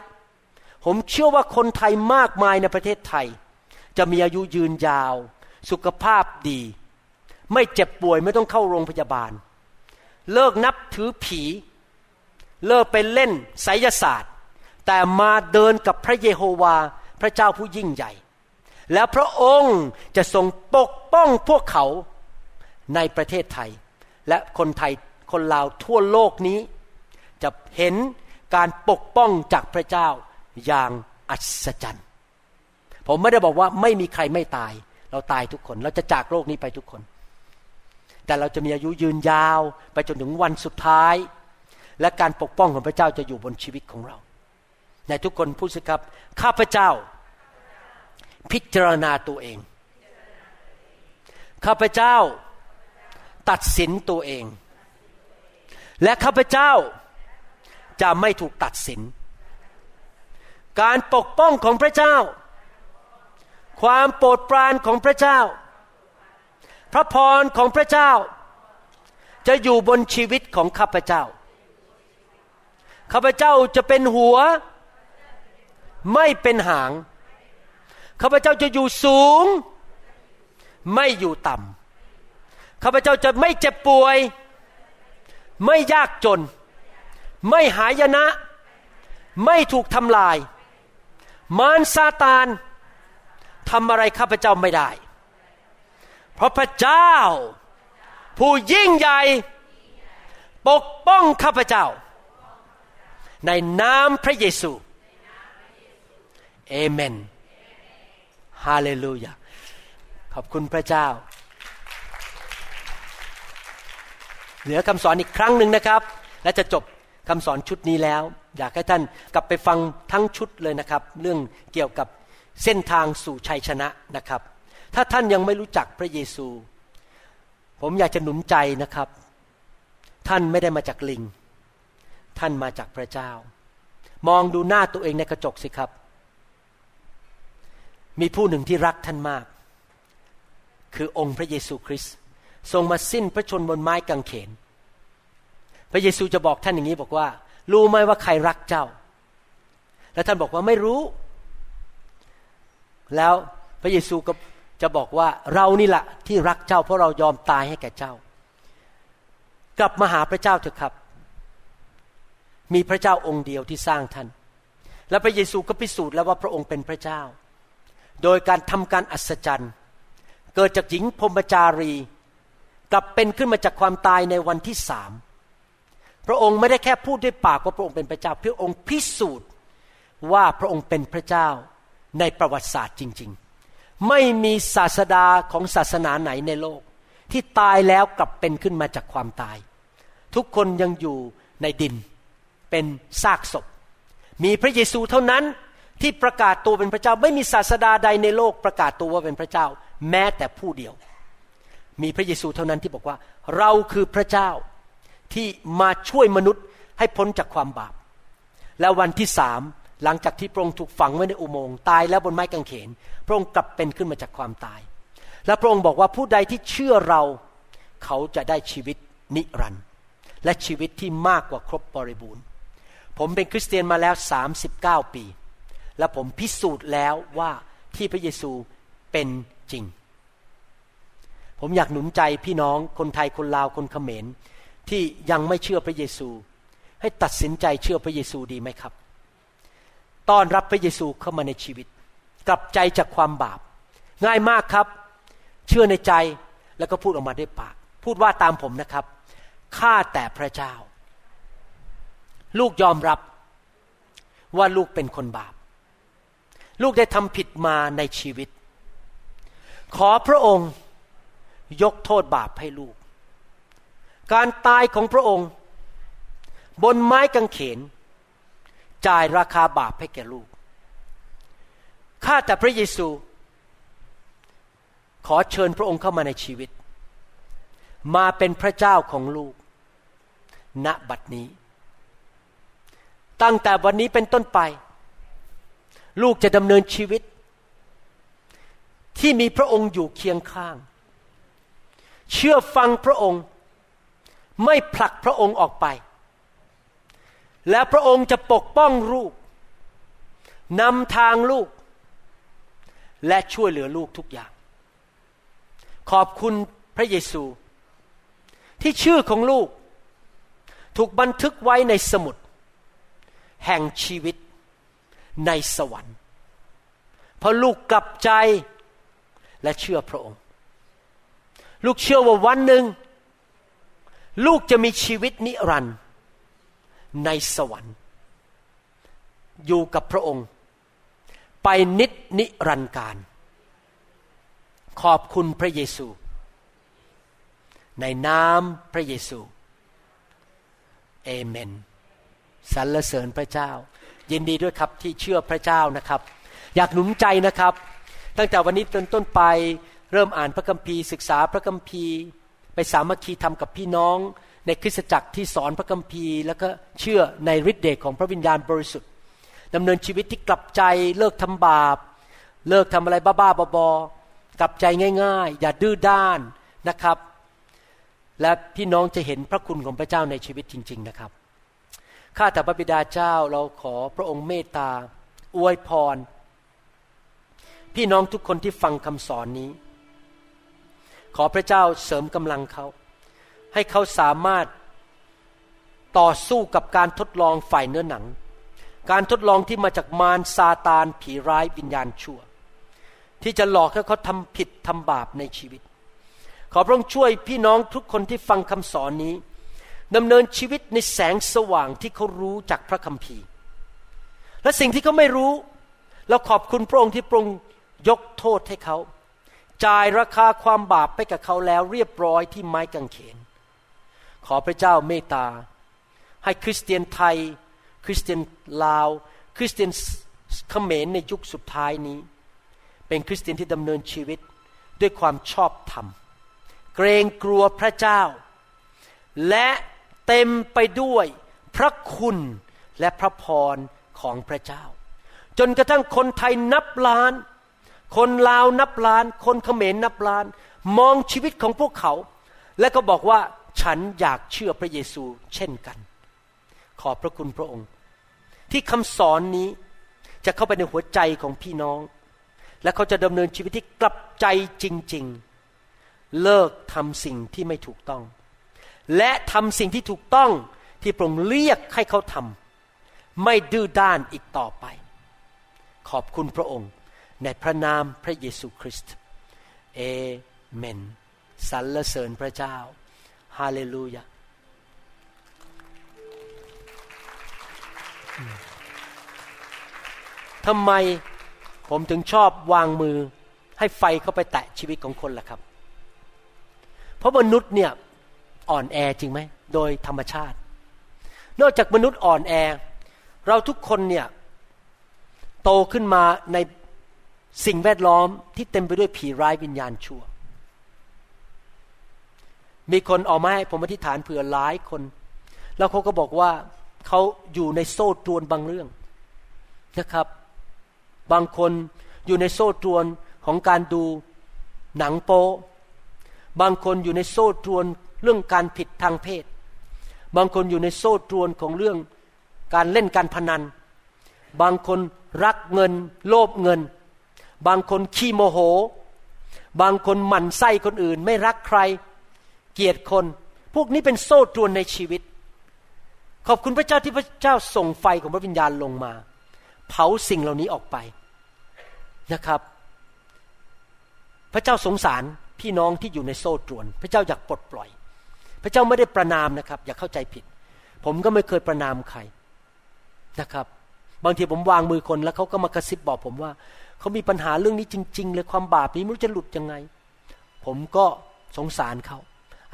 ผมเชื่อว่าคนไทยมากมายในประเทศไทย จะมีอายุยืนยาว สุขภาพดี ไม่เจ็บป่วยไม่ต้องเข้าโรงพยาบาล เลิกนับถือผี เลิกไปเล่นไสยศาสตร์ แต่มาเดินกับพระเยโฮวาพระเจ้าผู้ยิ่งใหญ่ แล้วพระองค์จะทรงปกป้องพวกเขาในประเทศไทย และคนไทยคนลาวทั่วโลกนี้ จะเห็นการปกป้องจากพระเจ้าอย่างอัศจรรย์ ผมไม่ได้บอกว่าไม่มีใครไม่ตาย เราตายทุกคน เราจะจากโลกนี้ไปทุกคน แต่เราจะมีอายุยืนยาว ไปจนถึงวันสุดท้าย และการปกป้องของพระเจ้าจะอยู่บนชีวิตของเรา ในทุกคนพูดสิครับ ข้าพเจ้า พิจารณาตัวเอง ข้าพเจ้า ตัดสินตัวเอง และข้าพเจ้าจะไม่ถูกตัดสิน การปกป้องของพระเจ้า ความโปรดปรานของพระเจ้า พระพรของพระเจ้า จะอยู่บนชีวิตของข้าพเจ้า ข้าพเจ้าจะเป็นหัว ไม่เป็นหาง ข้าพเจ้าจะอยู่สูง ไม่อยู่ต่ำ ข้าพเจ้าจะไม่เจ็บป่วย ไม่ยากจน ไม่หายนะ ไม่ถูกทำลาย มารซาตาน ทำอะไรข้าพเจ้าไม่ได้ เพราะพระเจ้า ผู้ยิ่งใหญ่ ปกป้องข้าพเจ้า ในนามพระเยซูเอเมนฮาเลลูยาขอบคุณพระเจ้า เหลือคำสอนอีกครั้งหนึ่งนะครับ และจะจบคำสอนชุดนี้แล้ว อยากให้ท่านกลับไปฟังทั้งชุดเลยนะครับ เรื่องเกี่ยวกับ เส้นทางสู่ชัยชนะนะครับ ถ้าท่านยังไม่รู้จักพระเยซู ผมอยากจะหนุนใจนะครับ ท่านไม่ได้มาจากลิง ท่านมาจากพระเจ้า มองดูหน้าตัวเองในกระจกสิครับ มีผู้หนึ่งที่รักท่านมาก คือองค์พระเยซูคริสต์ทรงมาสิ้นพระชนบนไม้กางเขน พระเยซูจะบอกท่านอย่างนี้บอกว่า รู้ไหมว่าใครรักเจ้า แล้วท่านบอกว่าไม่รู้ แล้วพระเยซูก็จะบอกว่าเรานี่แหละที่รักเจ้า เพราะเรายอมตายให้แก่เจ้า กลับมาหาพระเจ้าเถอะครับ มีพระเจ้าองค์เดียวที่สร้างท่าน และพระเยซูก็พิสูจน์แล้วว่าพระองค์เป็นพระเจ้า โดยการทำการอัศจรรย์ เกิดจากหญิงพรมจารี กลับเป็นขึ้นมาจากความตายในวันที่สามพระองค์ไม่ได้แค่พูดด้วยปากว่าพระองค์เป็นพระเจ้าพระองค์พิสูจน์ว่าพระองค์เป็นพระเจ้า ในประวัติศาสตร์จริง ๆ ไม่มีศาสดาของศาสนาไหนในโลก ที่ตายแล้วกลับเป็นขึ้นมาจากความตาย ทุกคนยังอยู่ในดิน เป็นซากศพ มีพระเยซูเท่านั้นที่ประกาศตัวเป็นพระเจ้า ไม่มีศาสดาใดในโลกประกาศตัวว่าเป็นพระเจ้า แม้แต่ผู้เดียว มีพระเยซูเท่านั้นที่บอกว่า เราคือพระเจ้าที่มาช่วยมนุษย์ให้พ้นจากความบาป แล้ววันที่สาม หลังจากที่พระองค์ถูกฝังไว้ในอุโมงค์ตายแล้วบนไม้กางเขน พระองค์กลับเป็นขึ้นมาจากความตาย และพระองค์บอกว่าผู้ใดที่เชื่อเราเขาจะได้ชีวิตนิรันดร์และชีวิตที่มากกว่าครบบริบูรณ์ ผมเป็นคริสเตียนมาแล้ว 39 ปี และผมพิสูจน์แล้วว่าที่พระเยซูเป็นจริง ผมอยากหนุนใจพี่น้องคนไทยคนลาวคนเขมรที่ยังไม่เชื่อพระเยซู ให้ตัดสินใจเชื่อพระเยซูดีไหมครับ ต้อนรับพระเยซูเข้ามาในชีวิต กลับใจจากความบาป ง่ายมากครับ เชื่อในใจแล้วก็พูดออกมาด้วยปาก พูดว่าตามผมนะครับข้าแต่พระเจ้า ลูกยอมรับว่าลูกเป็นคนบาป ลูกได้ทำผิดมาในชีวิต ขอพระองค์ยกโทษบาปให้ลูก การตายของพระองค์ บนไม้กางเขน จ่ายราคาบาปให้แก่ลูก ข้าแต่พระเยซู ขอเชิญพระองค์เข้ามาในชีวิต มาเป็นพระเจ้าของลูก ณ บัดนี้ ตั้งแต่วันนี้เป็นต้นไป ลูกจะดำเนินชีวิต ที่มีพระองค์อยู่เคียงข้าง เชื่อฟังพระองค์ ไม่ผลักพระองค์ออกไป และพระองค์จะปกป้องลูกนำทางลูก และช่วยเหลือลูกทุกอย่าง ขอบคุณพระเยซู ที่ชื่อของลูก ถูกบันทึกไว้ในสมุด แห่งชีวิตในสวรรค์เพราะลูกกลับใจและเชื่อพระองค์ ลูกเชื่อว่าวันหนึ่ง ลูกจะมีชีวิตนิรันดร์ ในสวรรค์ อยู่กับพระองค์ ไปนิดนิรันดร์การ ขอบคุณพระเยซู ในนามพระเยซูเอเมนสรรเสริญพระเจ้า ยินดีด้วยครับที่เชื่อพระเจ้านะครับ อยากหนุนใจนะครับ ตั้งแต่วันนี้ต้นต้นไป เริ่มอ่านพระคัมภีร์ศึกษาพระคัมภีร์ ไปสามัคคีทำกับพี่น้อง ในคริสตจักรที่สอนพระคัมภีร์ แล้วก็เชื่อในฤทธิ์เดชของพระวิญญาณบริสุทธิ์ดำเนินชีวิตที่กลับใจเลิกทำบาป เลิกทำอะไรบ้าๆบอๆกลับใจง่าย ๆ อย่าดื้อด้านนะครับ และพี่น้องจะเห็นพระคุณของพระเจ้าในชีวิตจริง ๆนะครับข้าแต่พระบิดาเจ้าเราขอพระองค์เมตตา อวยพร พี่น้องทุกคนที่ฟังคำสอนนี้ ขอพระเจ้าเสริมกำลังเขา ให้เขาสามารถต่อสู้กับการทดลองฝ่ายเนื้อหนัง การทดลองที่มาจากมารซาตานผีร้ายวิญญาณชั่ว ที่จะหลอกให้เขาทำผิดทำบาปในชีวิต ขอพระองค์ช่วยพี่น้องทุกคนที่ฟังคำสอนนี้ดำเนินชีวิตในแสงสว่างที่เขารู้จากพระคัมภีร์ และสิ่งที่เขาไม่รู้ เราขอบคุณพระองค์ที่พระองค์ยกโทษให้เขา จ่ายราคาความบาปไปกับเขาแล้วเรียบร้อยที่ไม้กางเขน ขอพระเจ้าเมตตา ให้คริสเตียนไทย คริสเตียนลาว คริสเตียนเขมรในยุคสุดท้ายนี้ เป็นคริสเตียนที่ดำเนินชีวิตด้วยความชอบธรรม เกรงกลัวพระเจ้า และเต็มไปด้วยพระคุณและพระพรของพระเจ้า จนกระทั่งคนไทยนับล้าน คนลาวนับล้าน คนเขมรนับล้าน มองชีวิตของพวกเขา และก็บอกว่า ฉันอยากเชื่อพระเยซูเช่นกัน ขอบพระคุณพระองค์ ที่คำสอนนี้จะเข้าไปในหัวใจของพี่น้อง และเขาจะดำเนินชีวิตที่กลับใจจริง ๆ เลิกทำสิ่งที่ไม่ถูกต้อง และทำสิ่งที่ถูกต้องที่พระองค์เรียกให้เขาทำไม่ดื้อด้านอีกต่อไป ขอบคุณพระองค์ในพระนามพระเยซูคริสต์เอเมนสรรเสริญพระเจ้า ฮาเลลูยาทำไมผมถึงชอบวางมือให้ไฟเข้าไปแตะชีวิตของคนล่ะครับ เพราะมนุษย์เนี่ยอ่อนแอจริงไหม โดยธรรมชาติ นอกจากมนุษย์อ่อนแอ เราทุกคนเนี่ยโตขึ้นมาในสิ่งแวดล้อมที่เต็มไปด้วยผีร้ายวิญญาณชั่ว มีคนออกมาให้ผมอธิษฐานเผื่อหลายคน แล้วเขาก็บอกว่าเขาอยู่ในโซ่ตรวนบางเรื่องนะครับ บางคนอยู่ในโซ่ตรวนของการดูหนังโป๊บางคนอยู่ในโซ่ตรวนเรื่องการผิดทางเพศ บางคนอยู่ในโซ่ตรวนของเรื่องการเล่นการพนัน บางคนรักเงิน โลภเงิน บางคนขี้โมโห บางคนหมั่นไส้คนอื่น ไม่รักใคร เกียดคน พวกนี้เป็นโซ่ตรวนในชีวิต ขอบคุณพระเจ้าที่พระเจ้าส่งไฟของพระวิญญาณลงมา เผาสิ่งเหล่านี้ออกไปนะครับ พระเจ้าสงสารพี่น้องที่อยู่ในโซ่ตรวน พระเจ้าอยากปลดปล่อย พระเจ้าไม่ได้ประนามนะครับ อย่าเข้าใจผิด ผมก็ไม่เคยประนามใครนะครับ บางทีผมวางมือคนแล้วเขาก็มากระซิบบอกผมว่าเขามีปัญหาเรื่องนี้จริง ๆ เลยความบาปนี้ไม่รู้จะหลุดยังไง ผมก็สงสารเขา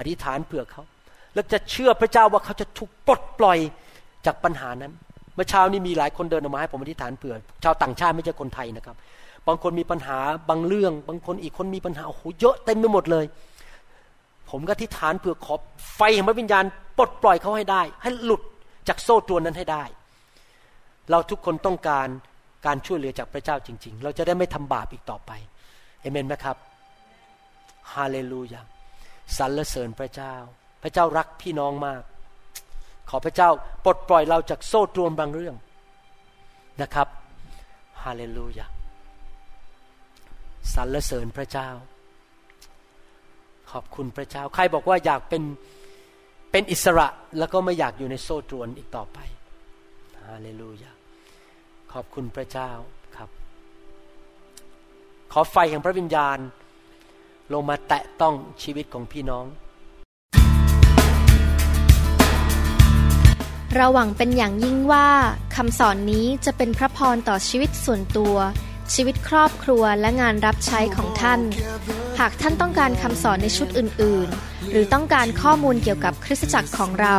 อธิษฐานเผื่อเขา แล้วจะเชื่อพระเจ้าว่าเขาจะถูกปลดปล่อยจากปัญหานั้น เมื่อเช้านี้มีหลายคนเดินออกมาให้ผมอธิษฐานเผื่อ ชาวต่างชาติไม่ใช่คนไทยนะครับ บางคนมีปัญหาบางเรื่อง บางคนอีกคนมีปัญหาโอ้โหเยอะเต็มไปหมดเลย ผมก็อธิษฐานเผื่อขอไฟแห่งพระวิญญาณปลดปล่อยเขาให้ได้ ให้หลุดจากโซ่ตรวนนั้นให้ได้ เราทุกคนต้องการการช่วยเหลือจากพระเจ้าจริง ๆ เราจะได้ไม่ทำบาปอีกต่อไปเอเมนไหมครับฮาเลลูยา สรรเสริญพระเจ้า พระเจ้ารักพี่น้องมาก ขอพระเจ้าปลดปล่อยเราจากโซ่ตรวนบางเรื่องนะครับฮาเลลูยาสรรเสริญพระเจ้า ขอบคุณพระเจ้า ใครบอกว่าอยากเป็นเป็นอิสระแล้วก็ไม่อยากอยู่ในโซ่ตรวนอีกต่อไปฮาเลลูยาขอบคุณพระเจ้าครับ ขอไฟแห่งพระวิญญาณ ลงมาแตะต้องชีวิตของพี่น้อง เราหวังเป็นอย่างยิ่งว่าคำสอนนี้จะเป็นพระพรต่อชีวิตส่วนตัว ชีวิตครอบครัวและงานรับใช้ของท่าน หากท่านต้องการคำสอนในชุดอื่น ๆ หรือต้องการข้อมูลเกี่ยวกับคริสตจักรของเรา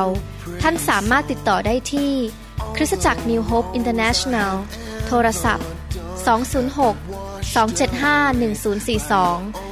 ท่านสามารถติดต่อได้ที่ คริสตจักร New Hope International โทรศัพท์ 206 275 1042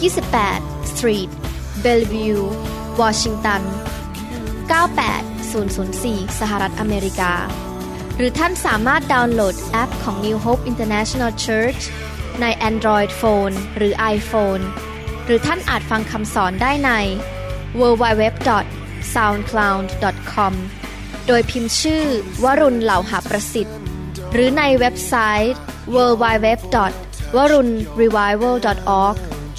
28 Street Bellevue Washington 98004 สหรัฐอเมริกา หรือท่านสามารถดาวน์โหลดแอปของ New Hope International Church ใน Android Phone หรือ iPhone หรือท่านอาจฟังคำสอนได้ใน www.soundcloud.com โดยพิมพ์ชื่อวรุณเหล่าหาประสิทธิ์ หรือในเว็บไซต์ www.warunrevival.org